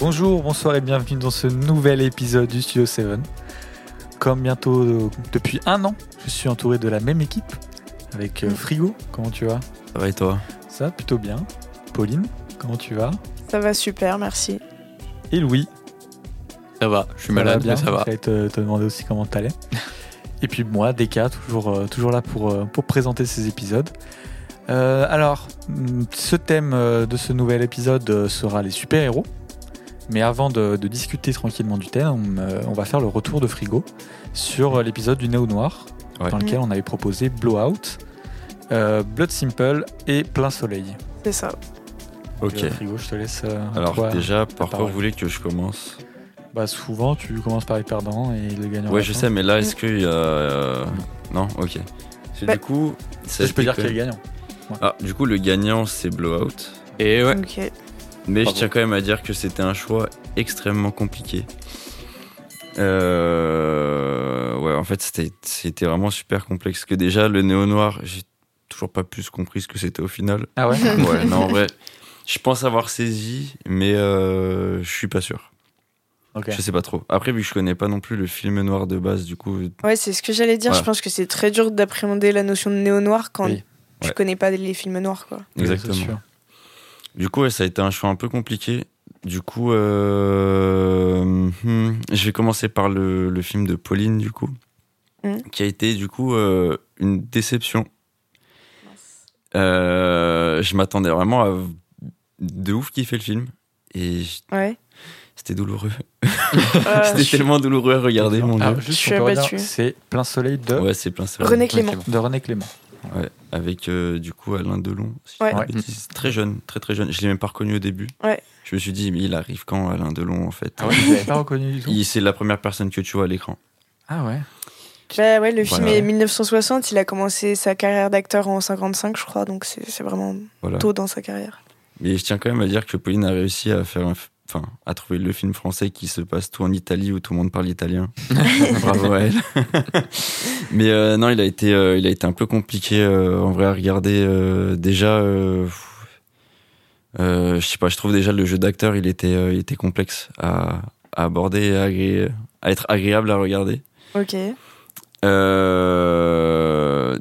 Bonjour, bonsoir et bienvenue dans ce nouvel épisode du Studio 7. Comme bientôt euh, depuis un an, je suis entouré de la même équipe avec euh, Frigo. Comment tu vas? Ça va et toi? Ça va plutôt bien. Pauline, comment tu vas? Ça va super, merci. Et Louis? Ça va, je suis Ça malade, va bien mais ça va. J'allais te, te demander aussi comment t'allais. Et puis moi, Deka, toujours, euh, toujours là pour, pour présenter ces épisodes. Euh, alors, mm, ce thème de ce nouvel épisode sera les super-héros. Mais avant de, de discuter tranquillement du thème, on, euh, on va faire le retour de Frigo sur l'épisode du Néo Noir, Ouais. dans lequel on avait proposé Blowout, euh, Blood Simple et Plein Soleil. C'est ça. Ok. Euh, Frigo, je te laisse. euh, Alors toi, déjà, par quoi vous voulez que je commence? Bah, souvent, tu commences par les perdants et les gagnants. à Ouais, je sais, mais là, est-ce qu'il y a... euh, Non Ok. Que Bah, du coup... ça a Je peux dire quand qui est le gagnant. Ah, du coup, le gagnant, c'est Blowout. Et ouais. Ok. Mais je tiens quand même à dire que c'était un choix extrêmement compliqué. Euh... Ouais, en fait, c'était vraiment super complexe. Que déjà, le néo-noir, j'ai toujours pas plus compris ce que c'était au final. Ah ouais Ouais, non, en vrai, je pense avoir saisi, mais euh, je suis pas sûr. Ok. Je sais pas trop. Après, vu que je connais pas non plus le film noir de base, du coup, Ouais, c'est ce que j'allais dire. Je pense que c'est très dur d'appréhender la notion de néo-noir quand Oui. tu Ouais. connais pas les films noirs, quoi. Exactement. Du coup, ouais, ça a été un choix un peu compliqué. Du coup, euh, hmm, je vais commencer par le, le film de Pauline, du coup, Mhm. qui a été, du coup, euh, une déception. Euh, je m'attendais vraiment à de ouf kiffer le film. Et Ouais. c'était douloureux. C'était je- tellement douloureux à regarder, mon Ah, dieu. juste Je suis abattue. C'est Plein Soleil de, Ouais, c'est plein René. Clément. de René Clément. Ouais, avec euh, du coup Alain Delon. si Ouais. bêtises. Très jeune, très très jeune. Je l'ai même pas reconnu au début. Ouais. Je me suis dit, mais il arrive quand Alain Delon en fait? Ah ouais, pas reconnu du tout. Il- C'est la première personne que tu vois à l'écran. Ah ouais. Bah ouais, le film est 1960. Il a commencé sa carrière d'acteur en 55, je crois. Donc c'est c'est vraiment Voilà. tôt dans sa carrière. Mais je tiens quand même à dire que Pauline a réussi à faire, un enfin, à trouver le film français qui se passe tout en Italie où tout le monde parle italien. Bravo à elle. Mais euh, non, il a été, euh, il a été un peu compliqué euh, en vrai à regarder. euh, déjà, euh, euh, je sais pas, je trouve déjà le jeu d'acteur, il était, euh, il était complexe à, à aborder, et à, agré- à être agréable à regarder. Ok. Euh,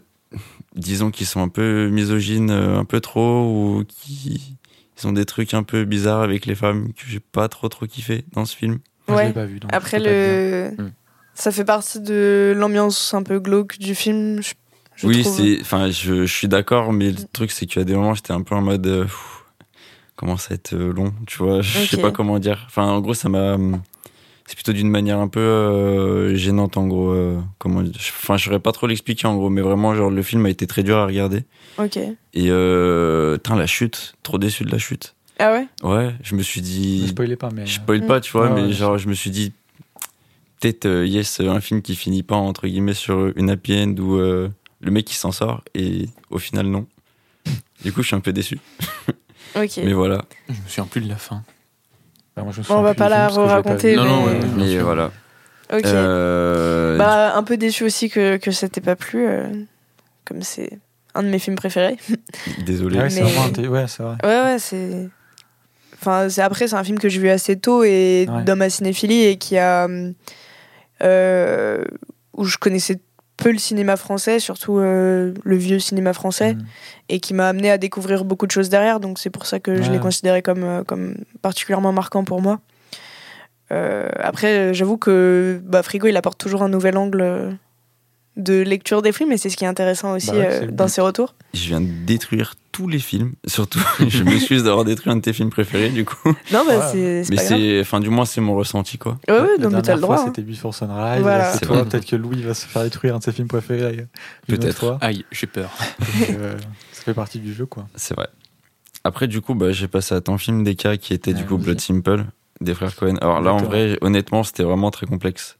disons qu'ils sont un peu misogynes, un peu trop, ou qui ils ont des trucs un peu bizarres avec les femmes que j'ai pas trop trop kiffé dans ce film. Je Ouais. l'ai pas vu. donc Après, le... Ça fait partie de l'ambiance un peu glauque du film. Je, je oui, trouve. c'est, enfin, je, je suis d'accord, mais le truc c'est qu'à des moments j'étais un peu en mode, euh, pff, commence à être euh, long, tu vois, je sais Ok. pas comment dire. Enfin, en gros, ça m'a, c'est plutôt d'une manière un peu euh, gênante en gros. euh, comment, enfin, je saurais pas trop l'expliquer en gros, mais vraiment genre le film a été très dur à regarder. Ok. Et euh, tain, la chute, trop déçu de la chute. Ah ouais? Ouais, je me suis Ne dit. spoilez pas, mais. Je spoil pas, tu vois, Ouais, mais ouais, genre, je me suis dit. Peut-être, euh, yes, un film qui finit pas, entre guillemets, sur une happy end où euh, le mec il s'en sort, et au final, non. Du coup, je suis un peu déçu. Ok. Mais voilà. Je me souviens plus de la fin. Bah, moi, je me Bon, on va pas la raconter. Non, non, mais- ouais, bien Mais sûr. voilà. Ok. Euh, Bah, un peu déçu aussi que, que ça t'ait pas plu, euh, comme c'est un de mes films préférés. Désolé. Ah ouais, c'est Mais- vraiment Ouais, c'est vrai. Ouais, ouais, c'est. Enfin, c'est après, c'est un film que j'ai vu assez tôt et Ouais. dans ma cinéphilie et qui a. euh, où je connaissais peu le cinéma français, surtout euh, le vieux cinéma français, Mm. et qui m'a amené à découvrir beaucoup de choses derrière. Donc, c'est pour ça que je l'ai considéré comme, euh, comme particulièrement marquant pour moi. Euh, après, j'avoue que bah, Frigo, il apporte toujours un nouvel angle de lecture des films et c'est ce qui est intéressant aussi Bah ouais, euh, dans ses retours. Je viens de détruire tous les films. Surtout, je m'excuse d'avoir détruit un de tes films préférés, du coup. Non, bah, Ouais. c'est c'est Mais c'est, enfin, du moins, c'est mon ressenti, quoi. Ouais, ouais, La non, mais t'as dernière le fois, droit. hein. C'était Before Sunrise. Voilà. C'est toi, peut-être que Louis va se faire détruire un de ses films préférés. Autre Peut-être. Aïe, j'ai peur. Donc, euh, ça fait partie du jeu, quoi. C'est vrai. Après, du coup, bah, j'ai passé à ton film des cas qui était du coup. Blood Simple des frères Cohen. Alors là, en vrai, honnêtement, c'était vraiment très complexe.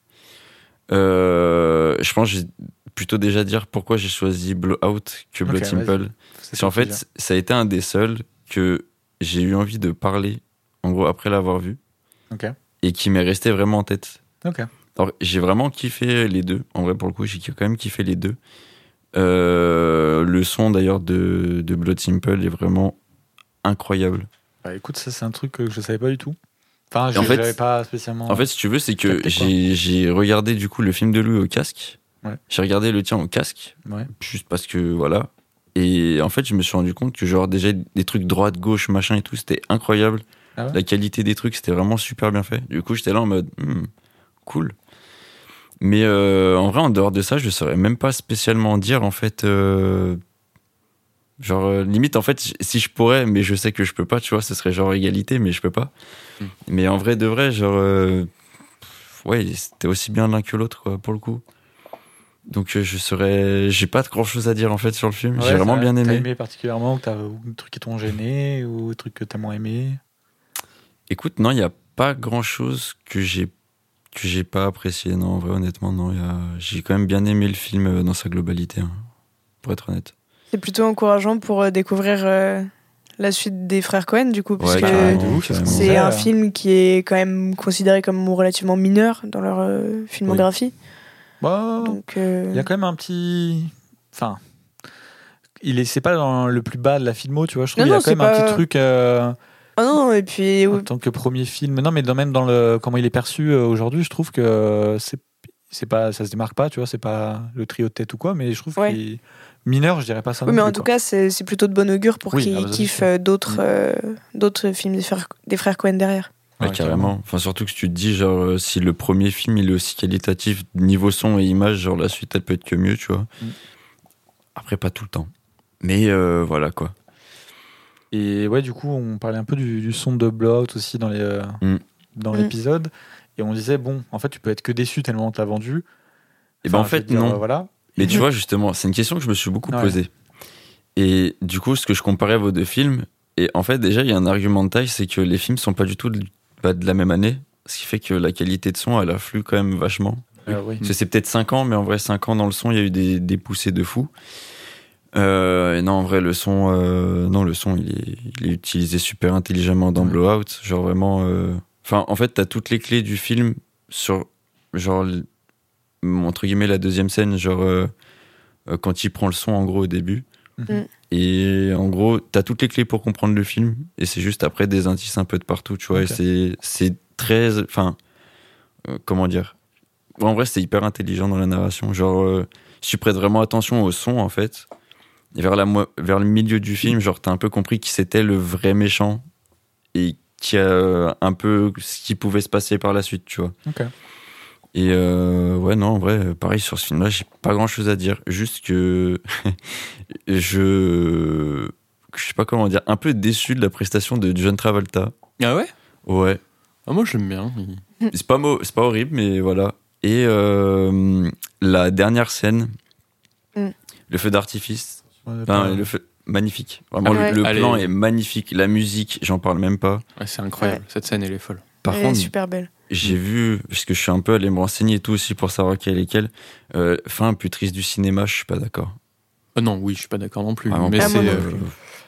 Euh, je pense que j'ai plutôt déjà dire pourquoi j'ai choisi Blowout que Blood Ok, Simple. C'est en fait, ça a été un des seuls que j'ai eu envie de parler, en gros, après l'avoir vu, Ok. et qui m'est resté vraiment en tête. Ok. Alors, j'ai vraiment kiffé les deux. En vrai, pour le coup, j'ai quand même kiffé les deux. Euh, le son d'ailleurs de, de Blood Simple est vraiment incroyable. Bah, écoute, ça c'est un truc que je savais pas du tout. Enfin, en fait- pas spécialement. En fait, si tu veux, c'est que j'ai regardé du coup le film de Louis au casque. Ouais. J'ai regardé le tien au casque, Ouais. juste parce que voilà. Et en fait, je me suis rendu compte que genre déjà des trucs droite, gauche, machin et tout, c'était incroyable. Ah ouais La qualité des trucs, c'était vraiment super bien fait. Du coup, j'étais là en mode Hmm, cool. Mais euh, en vrai, en dehors de ça, je saurais même pas spécialement dire en fait. euh, genre euh, limite en fait, si je pourrais, mais je sais que je peux pas, tu vois, ce serait genre égalité, mais je peux pas. Hmm. Mais en vrai de vrai, genre ouais, c'était aussi bien l'un que l'autre quoi, pour le coup. Donc euh, je serais, j'ai pas grand chose à dire en fait sur le film. Ouais, j'ai vraiment bien vrai. T'as aimé. aimé particulièrement, que t'as ou des trucs qui t'ont gêné, ou des trucs que t'as moins aimé? Écoute, non, il y a pas grand chose que j'ai que j'ai pas apprécié. Non, en vrai, honnêtement, non. il Y a... J'ai quand même bien aimé le film euh, dans sa globalité, hein, pour être honnête. C'est plutôt encourageant pour euh, découvrir euh, la suite des frères Cohen, du coup, parce Ouais, que c'est un film qui est quand même considéré comme relativement mineur dans leur euh, filmographie. Bah, Donc, euh, il y a quand même un petit. Enfin. Il est, c'est pas dans le plus bas de la filmo, tu vois. Je trouve qu'il y a quand même un petit truc. euh, Ah non, et puis en tant que premier film. Non, mais dans- même dans le comment il est perçu euh, aujourd'hui, je trouve que c'est c'est pas ça se démarque pas, tu vois. C'est pas le trio de tête ou quoi, mais je trouve Ouais. qu'il mineur, je dirais pas ça. Oui, mais plus, en tout quoi. cas, c'est c'est plutôt de bon augure pour Oui, qu'ils ah bah, sûr. euh, d'autres euh, d'autres films des frères, des frères Cohen derrière. Ouais, Ouais, carrément. Enfin, surtout que tu te dis, genre, euh, si le premier film il est aussi qualitatif niveau son et image, genre la suite elle peut être que mieux, tu vois. Mm. Après, pas tout le temps. Mais euh, voilà quoi. Et ouais, du coup, on parlait un peu du, du son de Blowout aussi dans les euh, Mm. dans Mm. l'épisode, et on disait bon, en fait, tu peux être que déçu tellement on te l'a vendu. Et ben en Enfin, je veux fait, dire, non. euh, Voilà. Mais tu vois, justement, c'est une question que je me suis beaucoup Ouais. posée. Et du coup, ce que je comparais vos deux films, et en fait, déjà, il y a un argument de taille, c'est que les films sont pas du tout pas de la même année, ce qui fait que la qualité de son, elle afflue quand même vachement. Oui. Que c'est peut-être 5 ans, mais en vrai, 5 ans dans le son, il y a eu des, des poussées de fou. Euh, et non, en vrai, le son, euh, non, le son, il est, il est utilisé super intelligemment dans Ouais. Blowout. Genre vraiment. euh, Enfin, en fait, t'as toutes les clés du film sur, genre, entre guillemets, la deuxième scène, genre, quand il prend le son, en gros, au début. Mhm. Et en gros, t'as toutes les clés pour comprendre le film. Et c'est juste après des indices un peu de partout, tu vois. Et c'est, très. Enfin, euh, comment dire En vrai, c'est hyper intelligent dans la narration. Genre, euh, si tu prêtes vraiment attention au son, en fait, et vers, la, vers le milieu du film, genre, t'as un peu compris qui c'était le vrai méchant et qui a un peu ce qui pouvait se passer par la suite, tu vois. Ok. Et euh, ouais, non, en vrai, pareil sur ce film-là, j'ai pas grand-chose à dire. Juste que je. Je sais pas comment dire, un peu déçu de la prestation de John Travolta. Ah ouais? Ouais. ah, Moi, j'aime bien. C'est pas, mau- c'est pas horrible, mais voilà. Et euh, la dernière scène, Mm. le feu d'artifice, Ouais, enfin, pas- le feu, magnifique. Vraiment, Ouais. le, plan est magnifique. La musique, j'en parle même pas. Ouais, c'est incroyable. Cette scène, elle est folle. Par Elle est contre, super belle. J'ai vu, parce que je suis un peu allé me renseigner et tout aussi pour savoir quelle est quelle, euh, fin plus triste du cinéma, je suis pas d'accord. Ah non, oui, je suis pas d'accord non plus. Mais. Ah, moi c'est, euh, plus.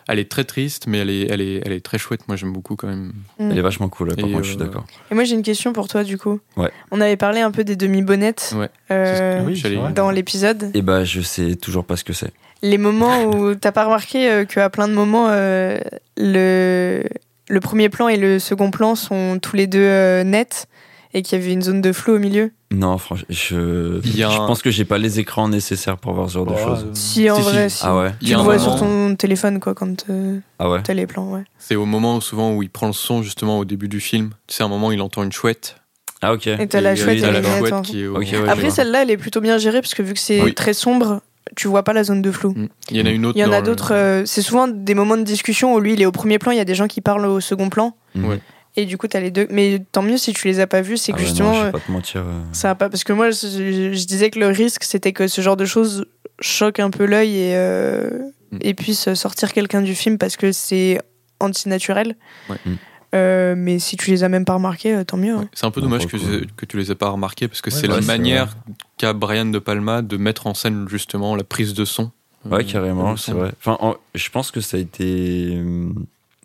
elle est très triste, mais elle est, elle est, elle est très chouette. Moi, j'aime beaucoup quand même. Elle est vachement cool, là, par Et, contre, je suis euh, d'accord. Et moi, j'ai une question pour toi, du coup. Ouais. On avait parlé un peu des demi-bonnettes Ouais. euh, Oui, dans l'épisode. Et bah, je sais toujours pas ce que c'est. Les moments où t'as pas remarqué euh, qu'à plein de moments, euh, le, le premier plan et le second plan sont tous les deux euh, nets et qu'il y avait une zone de flou au milieu Non, franchement, je, je un- pense que j'ai pas les écrans nécessaires pour voir ce genre de Bah, choses. euh, Si, en Si, vrai, si. Ah ouais Tu le vois moment- sur ton téléphone, quoi, quand euh, Ah ouais t'as les plans, ouais. C'est au moment où, souvent où il prend le son, justement, au début du film. Tu sais, à un moment, il entend une chouette. Ah ok. Et t'as la Et, chouette et la chouette hein. qui est au- Ok, ouais, je Après, celle-là, elle est plutôt bien gérée parce que vu que c'est Oui. très sombre, tu vois pas la zone de flou. Mm. Il y en a une autre. Il y en a le- d'autres. euh, c'est souvent des moments de discussion où lui, il est au premier plan, il y a des gens qui parlent au second plan. Ouais. Et du coup, t'as les deux. Mais tant mieux si tu les as pas vus, c'est Ah que ouais, non, justement. je euh, vais pas te mentir. euh, Ça pas parce que moi je, je disais que le risque c'était que ce genre de choses choque un peu l'œil et euh, Mm. et puisse sortir quelqu'un du film parce que c'est antinaturel. Ouais. Mm. Euh, mais si tu les as même pas remarqués, euh, tant mieux. hein. C'est un peu Non, dommage que, que tu les aies pas remarqués parce que Ouais, c'est ouais, la manière qu'a Brian De Palma de mettre en scène justement la prise de son. Ouais, Euh, carrément, c'est vrai. Enfin, en- je pense que ça a été.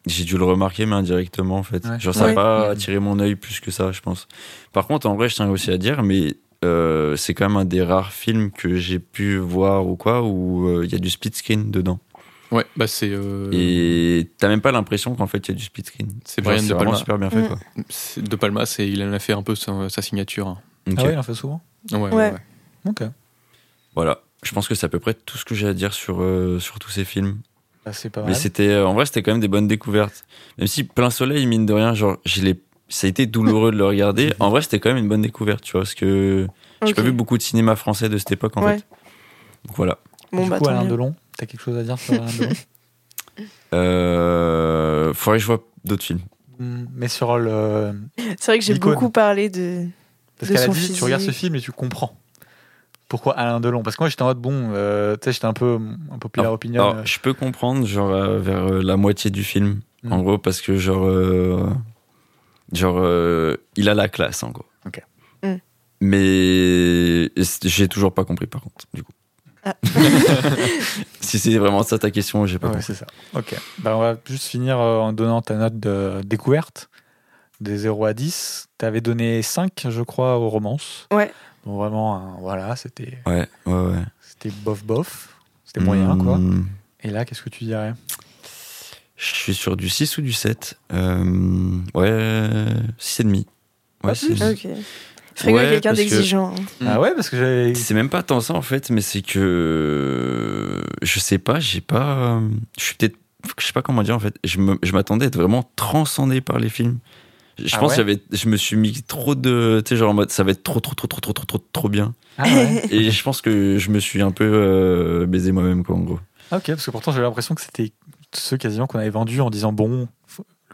J'ai dû le remarquer, mais indirectement, en fait. Ouais. Genre, ça n'a Ouais. pas attiré mon œil plus que ça, je pense. Par contre, en vrai, je tiens aussi à dire, mais euh, c'est quand même un des rares films que j'ai pu voir ou quoi, où euh, il y a du split screen dedans. Ouais, bah c'est euh, Et t'as même pas l'impression qu'en fait il y a du split screen. c'est Genre, Brian De vraiment Palma. super bien fait Mm. quoi. C'est- De Palma, c'est il en a fait un peu sa, sa signature. hein. Ok. Ah ouais, il en fait souvent? Ouais, ouais, Ouais. ouais. Ok. Voilà. Je pense que c'est à peu près tout ce que j'ai à dire sur, euh, sur tous ces films. Bah, c'est pas Mais c'était, euh, en vrai, c'était quand même des bonnes découvertes. Même si plein soleil, mine de rien, genre, je l'ai- ça a été douloureux de le regarder. En vrai, c'était quand même une bonne découverte, tu vois, parce que j'ai Ok. pas vu beaucoup de cinéma français de cette époque, en Ouais. fait. Donc voilà. Bon, du bah, coup, Alain. Delon, t'as quelque chose à dire sur Alain Delon? Euh, faudrait que je vois d'autres films. Mm, Mais sur le. C'est vrai que j'ai beaucoup parlé de. Parce qu'elle a dit, tu regardes ce film et tu comprends. Pourquoi Alain Delon? Parce que moi j'étais en mode bon, euh, tu sais, j'étais un peu un populaire opinion. Alors, euh, je peux comprendre, genre, euh, vers euh, la moitié du film. Mm. En gros, parce que, genre, euh, genre, euh, il a la classe, en gros. Ok. Mm. Mais j'ai toujours pas compris, par contre, du coup. Ah. si c'est vraiment ça ta question, j'ai pas ouais, compris. c'est ça. Ok. Bah, on va juste finir en donnant ta note de découverte. Des 0 à 10. T'avais donné 5, je crois, aux romances. Ouais. Donc vraiment, un- voilà, c'était Ouais, ouais, ouais. c'était bof bof. C'était moyen, quoi. Hmm, Et là, qu'est-ce que tu dirais? Je suis sur du 6 ou du 7. Euh, ouais, 6,5. Pas Ouais, c'est- Ok. Frigo Ouais, quelqu'un que- d'exigeant. hein. Ah ouais, parce que j'avais. C'est même pas tant ça en fait, mais c'est que je sais pas, j'ai pas, je suis peut-être, je sais pas comment dire en fait. Je me- je m'attendais à être vraiment transcendé par les films. Je ah pense ouais? j'avais, je me suis mis trop de, tu sais, genre en mode, ça va être trop, trop, trop, trop, trop, trop, trop, trop bien. Ah et je pense que je me suis un peu euh, baisé moi-même, quoi, en gros. Ah ok, parce que pourtant j'avais l'impression que c'était ceux quasiment qu'on avait vendus en disant bon,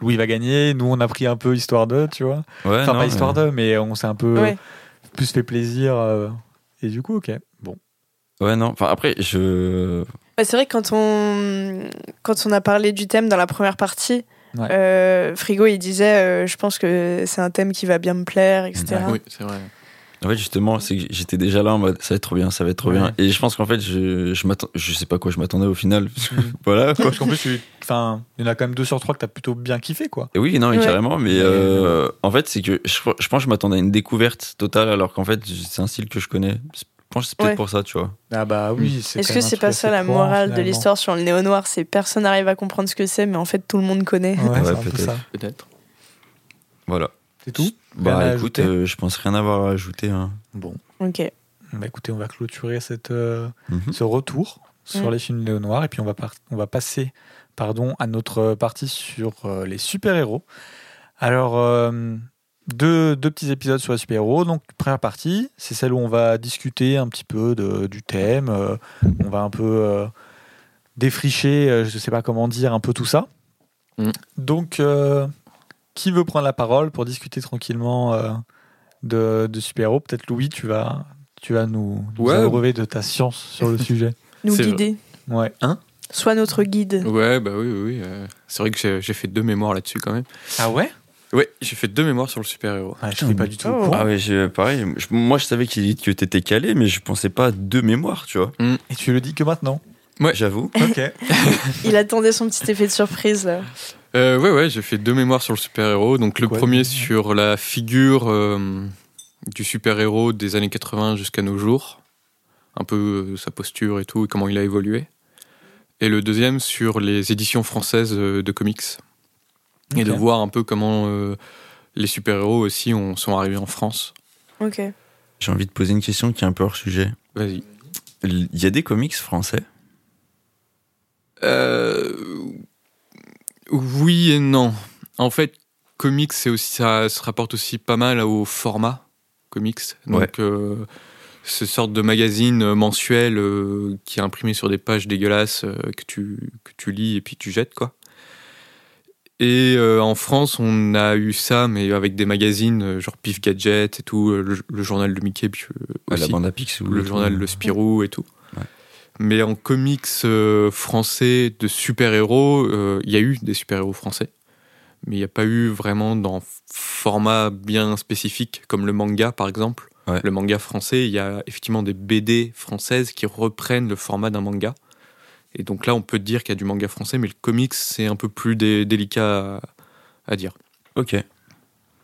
Louis va gagner, nous on a pris un peu histoire de, tu vois. Ouais, enfin pas histoire de, mais on s'est un peu plus fait plaisir. Euh, et du coup, ok, bon. Ouais, non. Enfin, après, je. Bah, c'est vrai que quand on... quand on a parlé du thème dans la première partie, Ouais. euh, Frigo il disait euh, Je pense que c'est un thème qui va bien me plaire, etc. Oui, c'est vrai. En fait, justement, c'est que j'étais déjà là en mode ça va être trop bien, ça va être trop Ouais. bien. Et je pense qu'en fait, je, je m'attends, je sais pas quoi je m'attendais au final. Mm. voilà quoi. Parce qu'en plus, enfin, il y en a quand même deux sur trois que t'as plutôt bien kiffé, quoi. Et oui, non, mais Ouais. carrément. Mais Mais, euh, en fait, c'est que je, je pense que je m'attendais à une découverte totale, alors qu'en fait, c'est un style que je connais. Je pense que c'est peut-être Ouais. pour ça, tu vois. Ah bah oui. c'est Est-ce que c'est pas ça la courant, morale de l'histoire sur le néo-noir C'est personne n'arrive à comprendre ce que c'est, mais en fait tout le monde connaît. Ouais, peut-être. Peut-être. Voilà. C'est tout Bah écoute, euh, je pense rien avoir à ajouter. Hein. Bon. Ok. Bah écoutez, on va clôturer cette, euh, Mhm. ce retour sur Mm. les films Léo Noir et puis on va, on va passer pardon, à notre partie sur euh, les super-héros. Alors, euh, deux, deux petits épisodes sur les super-héros. Donc, première partie, c'est celle où on va discuter un petit peu de, du thème. euh, on va un peu euh, défricher, euh, je ne sais pas comment dire, un peu tout ça. Mm. Donc, euh, qui veut prendre la parole pour discuter tranquillement euh, de, de super-héros? Peut-être Louis, tu vas, tu vas nous, nous Ouais. abreuver de ta science sur le sujet. Nous guider. Ouais. Sois notre guide. Ouais, bah oui, oui. oui, euh, c'est vrai que j'ai- j'ai fait deux mémoires là-dessus quand même. Ah ouais? Ouais, j'ai fait deux mémoires sur le super-héros. Je suis pas du tout Oh. Ah ouais, pareil. je- moi, je savais qu'il- que t'étais calé, mais je pensais pas à deux mémoires, tu vois. Et tu le dis que maintenant. J'avoue. Ok. Il attendait son petit effet de surprise là. Euh, ouais, ouais, j'ai fait deux mémoires sur le super-héros. Donc le Quoi, premier sur la figure euh, du super-héros des années 80 jusqu'à nos jours. Un peu euh, sa posture et tout, et comment il a évolué. Et le deuxième sur les éditions françaises euh, de comics. Et de voir un peu comment euh, les super-héros aussi ont- sont arrivés en France. Ok. J'ai envie de poser une question qui est un peu hors sujet. Vas-y. Il y a des comics français? Euh, oui et non. En fait, comics, c'est aussi, ça se rapporte aussi pas mal au format comics. Donc, Ouais. euh, ce sorte de magazine mensuel euh, qui est imprimé sur des pages dégueulasses euh, que, tu, que tu lis et puis tu jettes, quoi. Et euh, en France, on a eu ça, mais avec des magazines euh, genre Pif Gadget et tout, euh, le, le journal de Mickey, puis, à la aussi bande à Picsou le journal de Spirou et tout. Ouais. Mais en comics euh, français de super-héros, euh, il y a eu des super-héros français. Mais il n'y a pas eu vraiment dans format bien spécifique, comme le manga par exemple. Ouais. Le manga français, il y a effectivement des BD françaises qui reprennent le format d'un manga. Et donc là, on peut dire qu'il y a du manga français, mais le comics, c'est un peu plus dé- délicat à, à dire. Ok.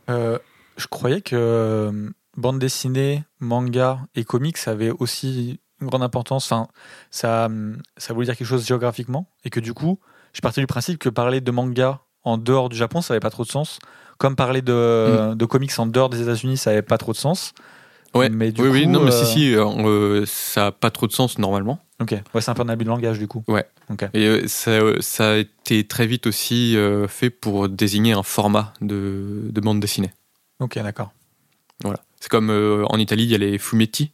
Euh, je croyais que euh, bande dessinée, manga et comics avaient aussi une grande importance. Enfin, ça, ça voulait dire quelque chose géographiquement. Et que du coup, je partais du principe que parler de manga en dehors du Japon, ça n'avait pas trop de sens. Comme parler de, de comics en dehors des États-Unis, ça n'avait pas trop de sens. Ouais. Mais du oui, oui, coup, non, mais euh, si, si, euh, ça a pas trop de sens normalement. Ok. Ouais, c'est un peu un abus de langage du coup. Ouais. Ok. Et euh, ça, euh, ça a été très vite aussi euh, fait pour désigner un format de, de bande dessinée. Ok, d'accord. Voilà. C'est comme euh, en Italie, il y a les fumetti,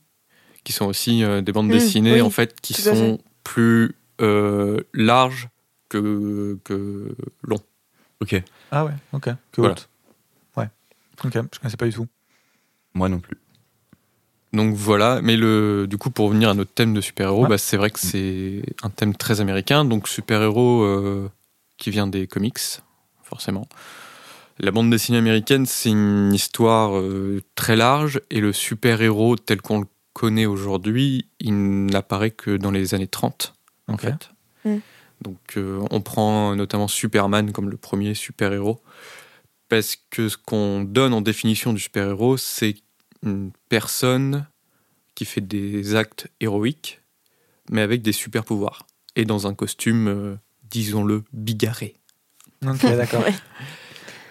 qui sont aussi euh, des bandes Mm, dessinées oui, en fait qui sont plus euh, larges que, que longs. Ok. Ah ouais, ok. Que Voilà. haute. Ouais. Ok, je connaissais pas du tout. Moi non plus. Donc voilà, mais le, du coup, pour revenir à notre thème de super-héros, Ouais. bah, c'est vrai que c'est un thème très américain. Donc super-héros euh, qui vient des comics, forcément. La bande dessinée américaine, c'est une histoire euh, très large et le super-héros tel qu'on le connaît aujourd'hui, il n'apparaît que dans les années 30, en fait. Mm. Donc euh, on prend notamment Superman comme le premier super-héros parce que ce qu'on donne en définition du super-héros, c'est une personne qui fait des actes héroïques, mais avec des super pouvoirs. Et dans un costume, euh, disons-le, bigarré. Ok, d'accord.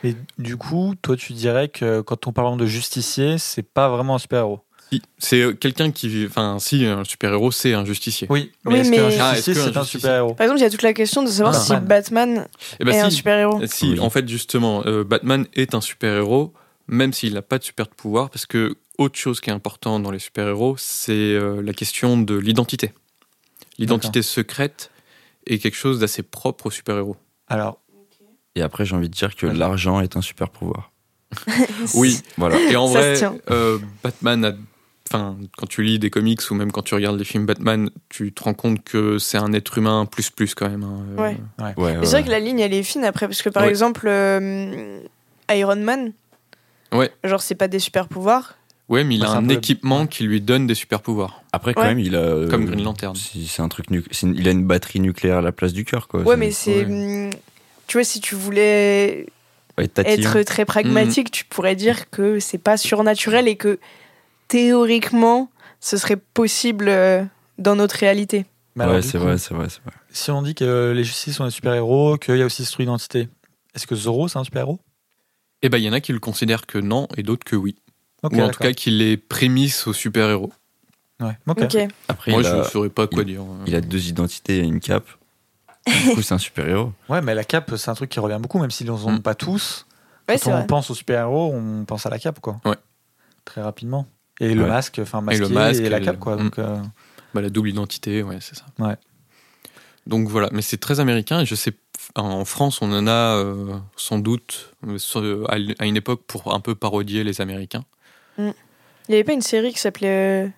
Ouais. Et du coup, toi, tu dirais que quand on parle de justicier, c'est pas vraiment un super-héros. Si, C'est euh, quelqu'un qui. vit- Enfin, si, un super-héros, c'est un justicier. Oui, Oui, est-ce mais- qu'un Ah, justicier, est-ce qu'un c'est un justicier- super-héros? Par exemple, il y a toute la question de savoir Ah, si Batman. Eh ben, est un super-héros. Si, Oui. en fait, justement, euh, Batman est un super-héros, même s'il n'a pas de super pouvoir, parce que autre chose qui est important dans les super-héros, c'est euh, la question de l'identité. L'identité secrète est quelque chose d'assez propre aux super-héros. Alors, Et après, j'ai envie de dire que Ouais. l'argent est un super pouvoir. Oui, Voilà. et en vrai, euh, Batman a. Enfin, quand tu lis des comics ou même quand tu regardes les films Batman, tu te rends compte que c'est un être humain plus plus quand même. hein. Euh, Ouais. Ouais, c'est vrai ouais. que la ligne, elle est fine après, parce que par Ouais. exemple, euh, Iron Man, Ouais. genre, c'est pas des super pouvoirs. Ouais, mais il Ouais, a un un peu- équipement qui lui donne des super pouvoirs. Après, quand Ouais. même, il a. euh, Comme Green Lantern. C'est un truc. nu- une- Il a une batterie nucléaire à la place du cœur, quoi. Ouais, mais c'est. ouais. hum, Tu vois, si tu voulais être très pragmatique, tu pourrais dire que c'est pas surnaturel et que théoriquement, ce serait possible euh, dans notre réalité. mais alors, Ouais, c'est vrai, c'est vrai, c'est vrai. Si on dit que les justiciers sont des super-héros, qu'il y a aussi cette identité, est-ce que Zoro, c'est un super-héros? Et ben, il y en a qui le considèrent que non et d'autres que oui. Ou en tout cas qui les prémisse aux super-héros. Ouais, ok. Ok. Après, Moi, je a, ne saurais pas quoi il- dire. il a deux identités et une cape. Du coup, c'est un super-héros. Ouais, mais la cape, c'est un truc qui revient beaucoup, même s'ils n'en ont Mm. pas tous. Ouais, Quand on vrai. pense aux super-héros, on pense à la cape, quoi. Ouais. Très rapidement. Et le masque, enfin masqué, le masque et la et cape, quoi. Donc, euh, Bah, la double identité, ouais, c'est ça. Ouais. Donc voilà, mais c'est très américain et je sais, en France, on en a euh, sans doute euh, à une époque pour un peu parodier les Américains. Il y avait pas une série qui s'appelait euh,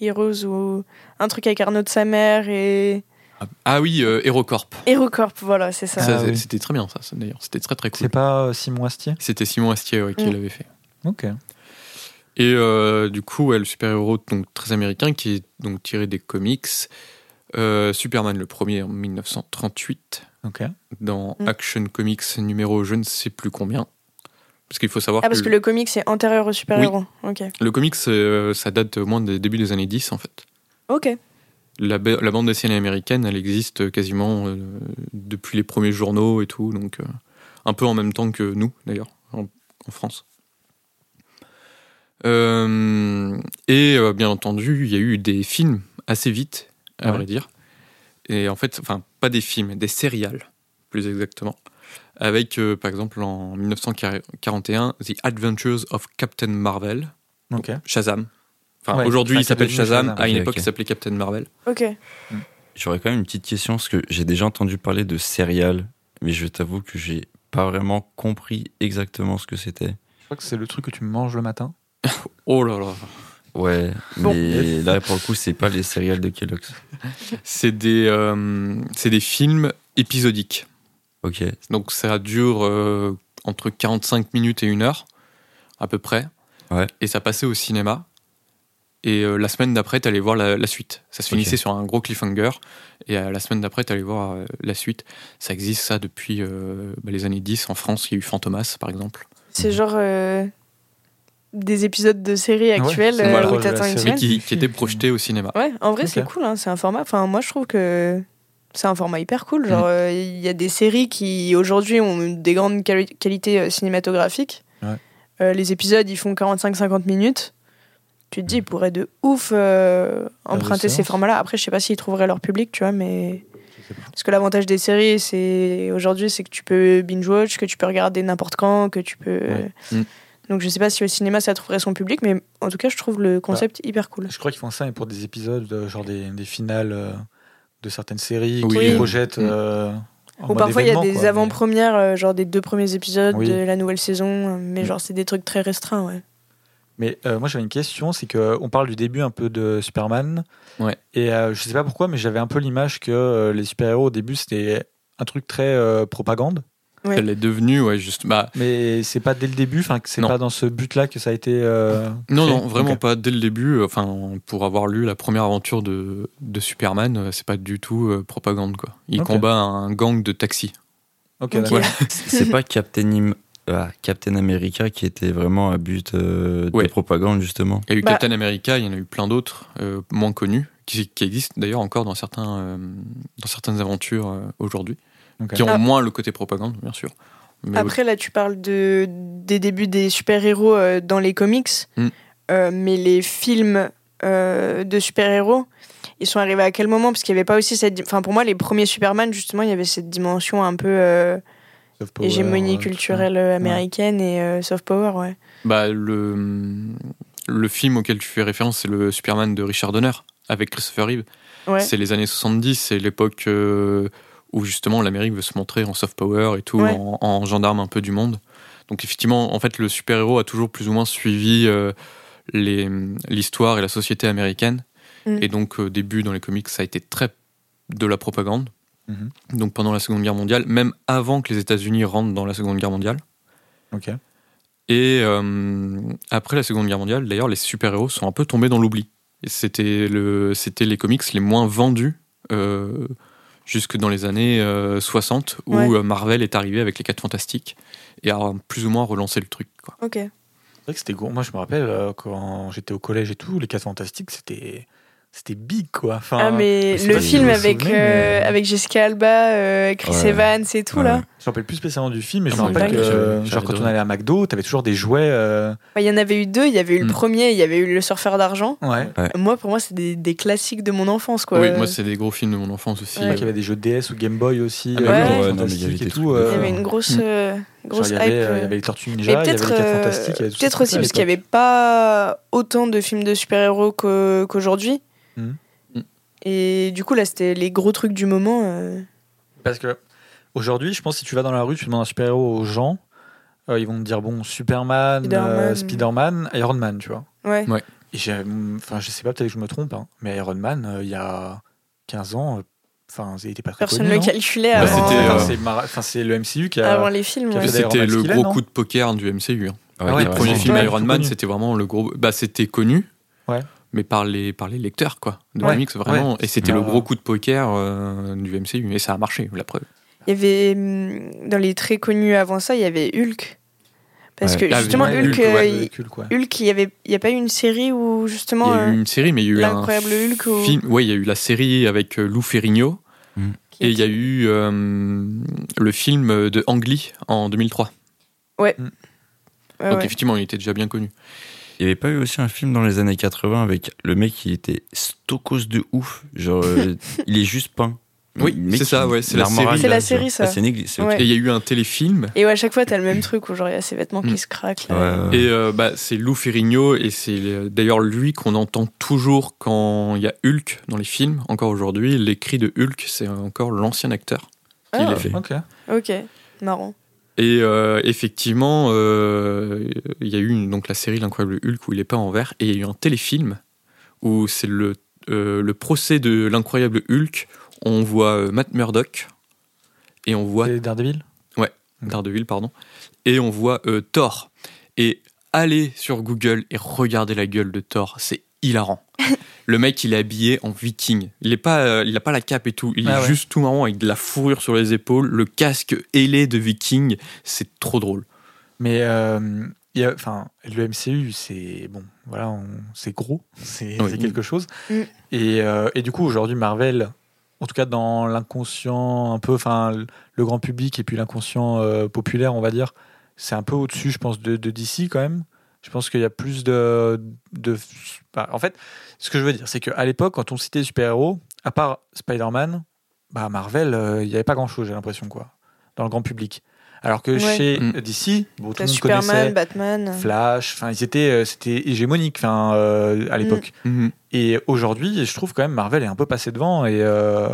Heroes ou un truc avec Arnaud de sa mère et Ah, ah oui, euh, HeroCorp. HeroCorp, voilà, c'est ça. Ça, Ah oui. C'était très bien, ça, ça, d'ailleurs. C'était très très cool. c'est pas euh, Simon Astier? C'était Simon Astier ouais, qui Mm. l'avait fait. Ok. Et euh, du coup, ouais, le super-héros donc très américain qui est donc tiré des comics. Euh, Superman le premier en 1938 Ok. dans Mm. Action Comics numéro je ne sais plus combien. Parce qu'il faut savoir Ah, parce que, que le comic c'est antérieur au super-héros. Ok. le comics euh, ça date au moins des débuts des années 10 en fait. Ok. La, ba- la bande dessinée américaine, elle existe quasiment euh, depuis les premiers journaux et tout, donc euh, un peu en même temps que nous d'ailleurs en, en France. Et bien entendu, il y a eu des films assez vite, à Ouais. vrai dire. Et en fait, enfin, pas des films, des sérials, plus exactement. Avec, euh, par exemple, en 1941, The Adventures of Captain Marvel, Ok. Shazam. Enfin, Ouais, aujourd'hui, il s'appelle Shazam. Shazam. À une époque, il s'appelait Captain Marvel. Ok. J'aurais quand même une petite question, parce que j'ai déjà entendu parler de céréales, mais je t'avoue que j'ai pas vraiment compris exactement ce que c'était. Je crois que c'est le truc que tu manges le matin. Oh là là. Ouais, Bon. mais là, pour le coup, c'est pas les céréales de Kellogg's. C'est des, euh, c'est des films épisodiques. Ok, Donc ça dure euh, entre 45 minutes et une heure, à peu près. Ouais. Et ça passait au cinéma. Et euh, la semaine d'après, t'allais voir la, la suite. Ça se finissait sur un gros cliffhanger. Et euh, la semaine d'après, t'allais voir euh, la suite. Ça existe, ça, depuis euh, bah, les années 10. En France, il y a eu Fantomas, par exemple. C'est genre. euh, des épisodes de séries ouais, actuelles euh, voilà. où t'attends une série. Mais qui, qui était projeté au cinéma. Ouais, en vrai, c'est cool. hein, C'est un format. Enfin, moi, je trouve que c'est un format hyper cool. Genre, Mm. euh, il y a des séries qui aujourd'hui ont des grandes quali- qualités euh, cinématographiques. Ouais. Euh, les épisodes, ils font 45-50 minutes. Tu te dis, ils pourraient de ouf euh, emprunter ces formats-là. Après, je sais pas s'ils trouveraient leur public, tu vois, mais. Parce que l'avantage des séries, c'est aujourd'hui, c'est que tu peux binge-watch, que tu peux regarder n'importe quand, que tu peux. Ouais. Mm. Donc, je sais pas si au cinéma ça trouverait son public, mais en tout cas, je trouve le concept Bah, hyper cool. Je crois qu'ils font ça mais pour des épisodes, genre des, des finales de certaines séries Oui. qui Oui. projettent. Mm. euh, en Ou mode parfois il y a des quoi, avant-premières, euh, genre des deux premiers épisodes Oui. de la nouvelle saison, euh, mais Mm. genre c'est des trucs très restreints, ouais. Mais euh, moi j'avais une question, c'est que on parle du début un peu de Superman. Ouais. Et euh, je sais pas pourquoi, mais j'avais un peu l'image que euh, les super-héros au début c'était un truc très euh, propagande. Ouais. Elle est devenue, ouais, juste. Bah, Mais c'est pas dès le début, enfin c'est pas dans ce but-là que ça a été. euh, non, non, vraiment pas dès le début. Enfin, pour avoir lu la première aventure de, de Superman, euh, c'est pas du tout euh, propagande, quoi. Il combat un gang de taxis. Ok, Ok. d'accord. C'est pas Captain, Im- ah, Captain America qui était vraiment à but euh, Ouais. de propagande, justement. Il y a eu Bah- Captain America, il y en a eu plein d'autres, euh, moins connus, qui, qui existent d'ailleurs encore dans, certains, euh, dans certaines aventures euh, aujourd'hui, Qui ont Ah. moins le côté propagande, bien sûr. Mais Après là tu parles de, des débuts des super-héros euh, dans les comics, Mm. euh, mais les films euh, de super-héros, ils sont arrivés à quel moment? Parce qu'il n'y avait pas aussi cette... Enfin pour moi les premiers Superman justement, il y avait cette dimension un peu euh, hégémonie culturelle américaine et euh, soft power, ouais. bah, le, le film auquel tu fais référence, c'est le Superman de Richard Donner, avec Christopher Reeve. Ouais. C'est les années 70, c'est l'époque euh, où justement l'Amérique veut se montrer en soft power et tout, Ouais. en, en gendarme un peu du monde. Donc effectivement, en fait, le super-héros a toujours plus ou moins suivi euh, l'histoire et la société américaine. Mm. Et donc au début, dans les comics, ça a été très de la propagande. Mhm. Donc pendant la Seconde Guerre mondiale, même avant que les États-Unis rentrent dans la Seconde Guerre mondiale. Ok. Et euh, après la Seconde Guerre mondiale, d'ailleurs, les super-héros sont un peu tombés dans l'oubli. Et C'était le, c'était les comics les moins vendus euh, jusque dans les années euh, 60, où Ouais. euh, Marvel est arrivé avec les 4 Fantastiques et a plus ou moins relancé le truc. Quoi. Ok. C'est vrai que c'était gros. Moi, je me rappelle euh, quand j'étais au collège et tout, les 4 Fantastiques, c'était c'était big quoi. Enfin, Ah mais le si film avec souvenez, euh, mais- avec Jessica Alba, euh, Chris Ouais. Evans et tout Ouais. là. Je me rappelle plus spécialement du film, mais je Ah, me rappelle que euh, genre quand on allait à McDo, t'avais toujours des jouets. euh, Bah, Il y en avait eu deux. Il y avait eu le Mm. premier, il y avait eu le surfeur d'argent. Ouais. Moi, pour moi, c'est des, des classiques de mon enfance, quoi. Oui, moi, c'est des gros films de mon enfance aussi. Qu'il y avait des jeux DS ou Game Boy aussi. Ah, non, il y avait il une grosse, Mm. euh, genre, il y hype. avait, euh. il y avait les Tortues Ninja, il y avait les peut-être 4 Fantastiques. il peut-être aussi parce qu'il n'y avait pas autant de films de super-héros qu'aujourd'hui. Mhm. Et du coup, là, c'était les gros trucs du moment. euh. Parce que aujourd'hui, je pense que si tu vas dans la rue, tu demandes un super-héros aux gens, euh, ils vont te dire bon, Superman, Spider-Man. euh, Spider-Man, Iron Man, tu vois. Ouais. Ouais. Et j'ai, enfin, je sais pas, peut-être que je me trompe, hein, mais Iron Man, euh, il y a 15 ans, euh, enfin, il était pas très Personne connu. ne le non calculait Bah, avant, c'était, euh, Enfin, euh, c'est Mar- enfin, c'est le MCU qui a. avant les films. qui a ouais. fait C'était le gros non coup de poker du MCU. hein. Ah ouais, les bah, premiers films Ouais, Iron Man, c'était vraiment le gros. Bah, c'était connu. Ouais. Mais par les, par les lecteurs, quoi. De Ouais. comics, vraiment. Ouais. Et c'était Ah. le gros coup de poker euh, du MCU. Et ça a marché, la preuve. Il y avait hum, dans les très connus avant ça, il y avait Hulk. Parce Ouais. que Ah, justement, Hulk, Hulk, euh, ouais, il-. Hulk, il y avait, il y a pas eu une série où Il justement y a eu euh, une série, mais il y a eu un l'incroyable Hulk ou- film. Ouais, il y a eu la série avec euh, Lou Ferrigno. qui Et il y a eu euh, le film de Ang Lee en 2003. Ouais, Donc ouais. effectivement, il était déjà bien connu. Il n'y avait pas eu aussi un film dans les années 80 avec le mec qui était stokos de ouf. Genre, euh, il est juste peint. Oui, c'est ça, ouais, c'est la série. C'est la série, ça. Ah. Et il y a eu un téléfilm. Et ouais, à chaque fois, t'as le même truc où genre il y a ses vêtements Mm. qui se craquent. Ouais, Là. ouais. Et euh, bah, c'est Lou Ferrigno, et c'est euh, d'ailleurs lui qu'on entend toujours quand il y a Hulk dans les films, encore aujourd'hui. Les cris de Hulk, c'est encore l'ancien acteur qui Ah. les fait. Ok. Ok, marrant. Et euh, effectivement, euh, il y a eu une- donc la série L'incroyable Hulk où il est pas en vert, et il y a eu un téléfilm où c'est le, euh, le procès de l'incroyable Hulk. On voit Matt Murdock et on voit C'est Daredevil? Daredevil, pardon, et on voit Thor. Et allez sur Google et regardez la gueule de Thor, c'est hilarant. Le mec, il est habillé en viking. Il est pas, euh, il a pas la cape et tout. Il Ah est ouais. juste tout marrant avec de la fourrure sur les épaules, le casque ailé de viking. C'est trop drôle. Mais euh, il y a- enfin, le MCU, c'est bon, voilà, c'est gros, c'est Oui. quelque chose. Mm. Et, euh, et du coup, aujourd'hui, Marvel, en tout cas dans l'inconscient, un peu, enfin, le- grand public et puis l'inconscient euh, populaire, on va dire, c'est un peu au-dessus, je pense, de, de DC quand même. Je pense qu'il y a plus de, de, bah, en fait, ce que je veux dire, c'est qu'à l'époque, quand on citait les super-héros, à part Spider-Man, bah Marvel, euh, il n'y avait pas grand-chose, j'ai l'impression, quoi, dans le grand public. Alors que Ouais. chez Mm. DC, bon, tout le monde Superman, connaissait Batman. Flash, enfin, ils étaient, euh, c'était hégémonique, enfin, euh, à l'époque. Mhm. Et aujourd'hui, je trouve quand même Marvel est un peu passé devant et euh,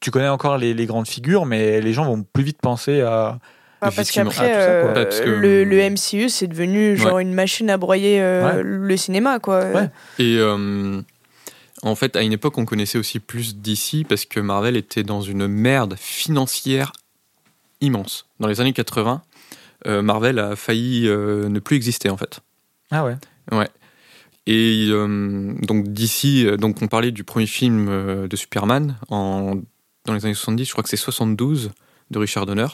tu connais encore les, les grandes figures, mais les gens vont plus vite penser à. Ah, parce qu'après, Ah, euh, que- le, le MCU, c'est devenu genre une machine à broyer euh, Ouais. le cinéma, quoi. Ouais. Et euh, en fait, à une époque, on connaissait aussi plus DC parce que Marvel était dans une merde financière immense. Dans les années 80, euh, Marvel a failli euh, ne plus exister en fait. Ah ouais. Et euh, donc DC, donc on parlait du premier film de Superman en, dans les années 70, je crois que c'est 72 de Richard Donner.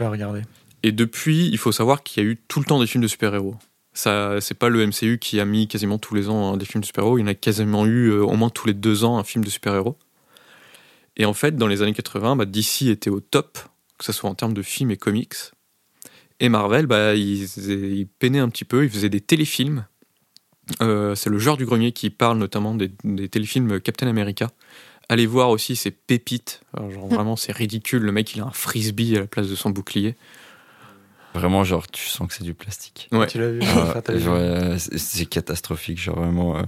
Je regarder. Et depuis, il faut savoir qu'il y a eu tout le temps des films de super-héros. Ça, c'est pas le MCU qui a mis quasiment tous les ans hein, des films de super-héros. Il y en a quasiment eu euh, au moins tous les deux ans un film de super-héros. Et en fait, dans les années 80, bah, DC était au top, que ce soit en termes de films et comics. Et Marvel, bah, ils, ils peinaient un petit peu, ils faisaient des téléfilms. Euh, c'est le genre du grenier qui parle notamment des téléfilms Captain America. Allez voir aussi ces pépites. Alors, genre, vraiment, c'est ridicule. Le mec, il a un frisbee à la place de son bouclier. Vraiment, genre, tu sens que c'est du plastique. Ouais. Tu l'as vu genre, euh, c'est catastrophique, genre vraiment. euh,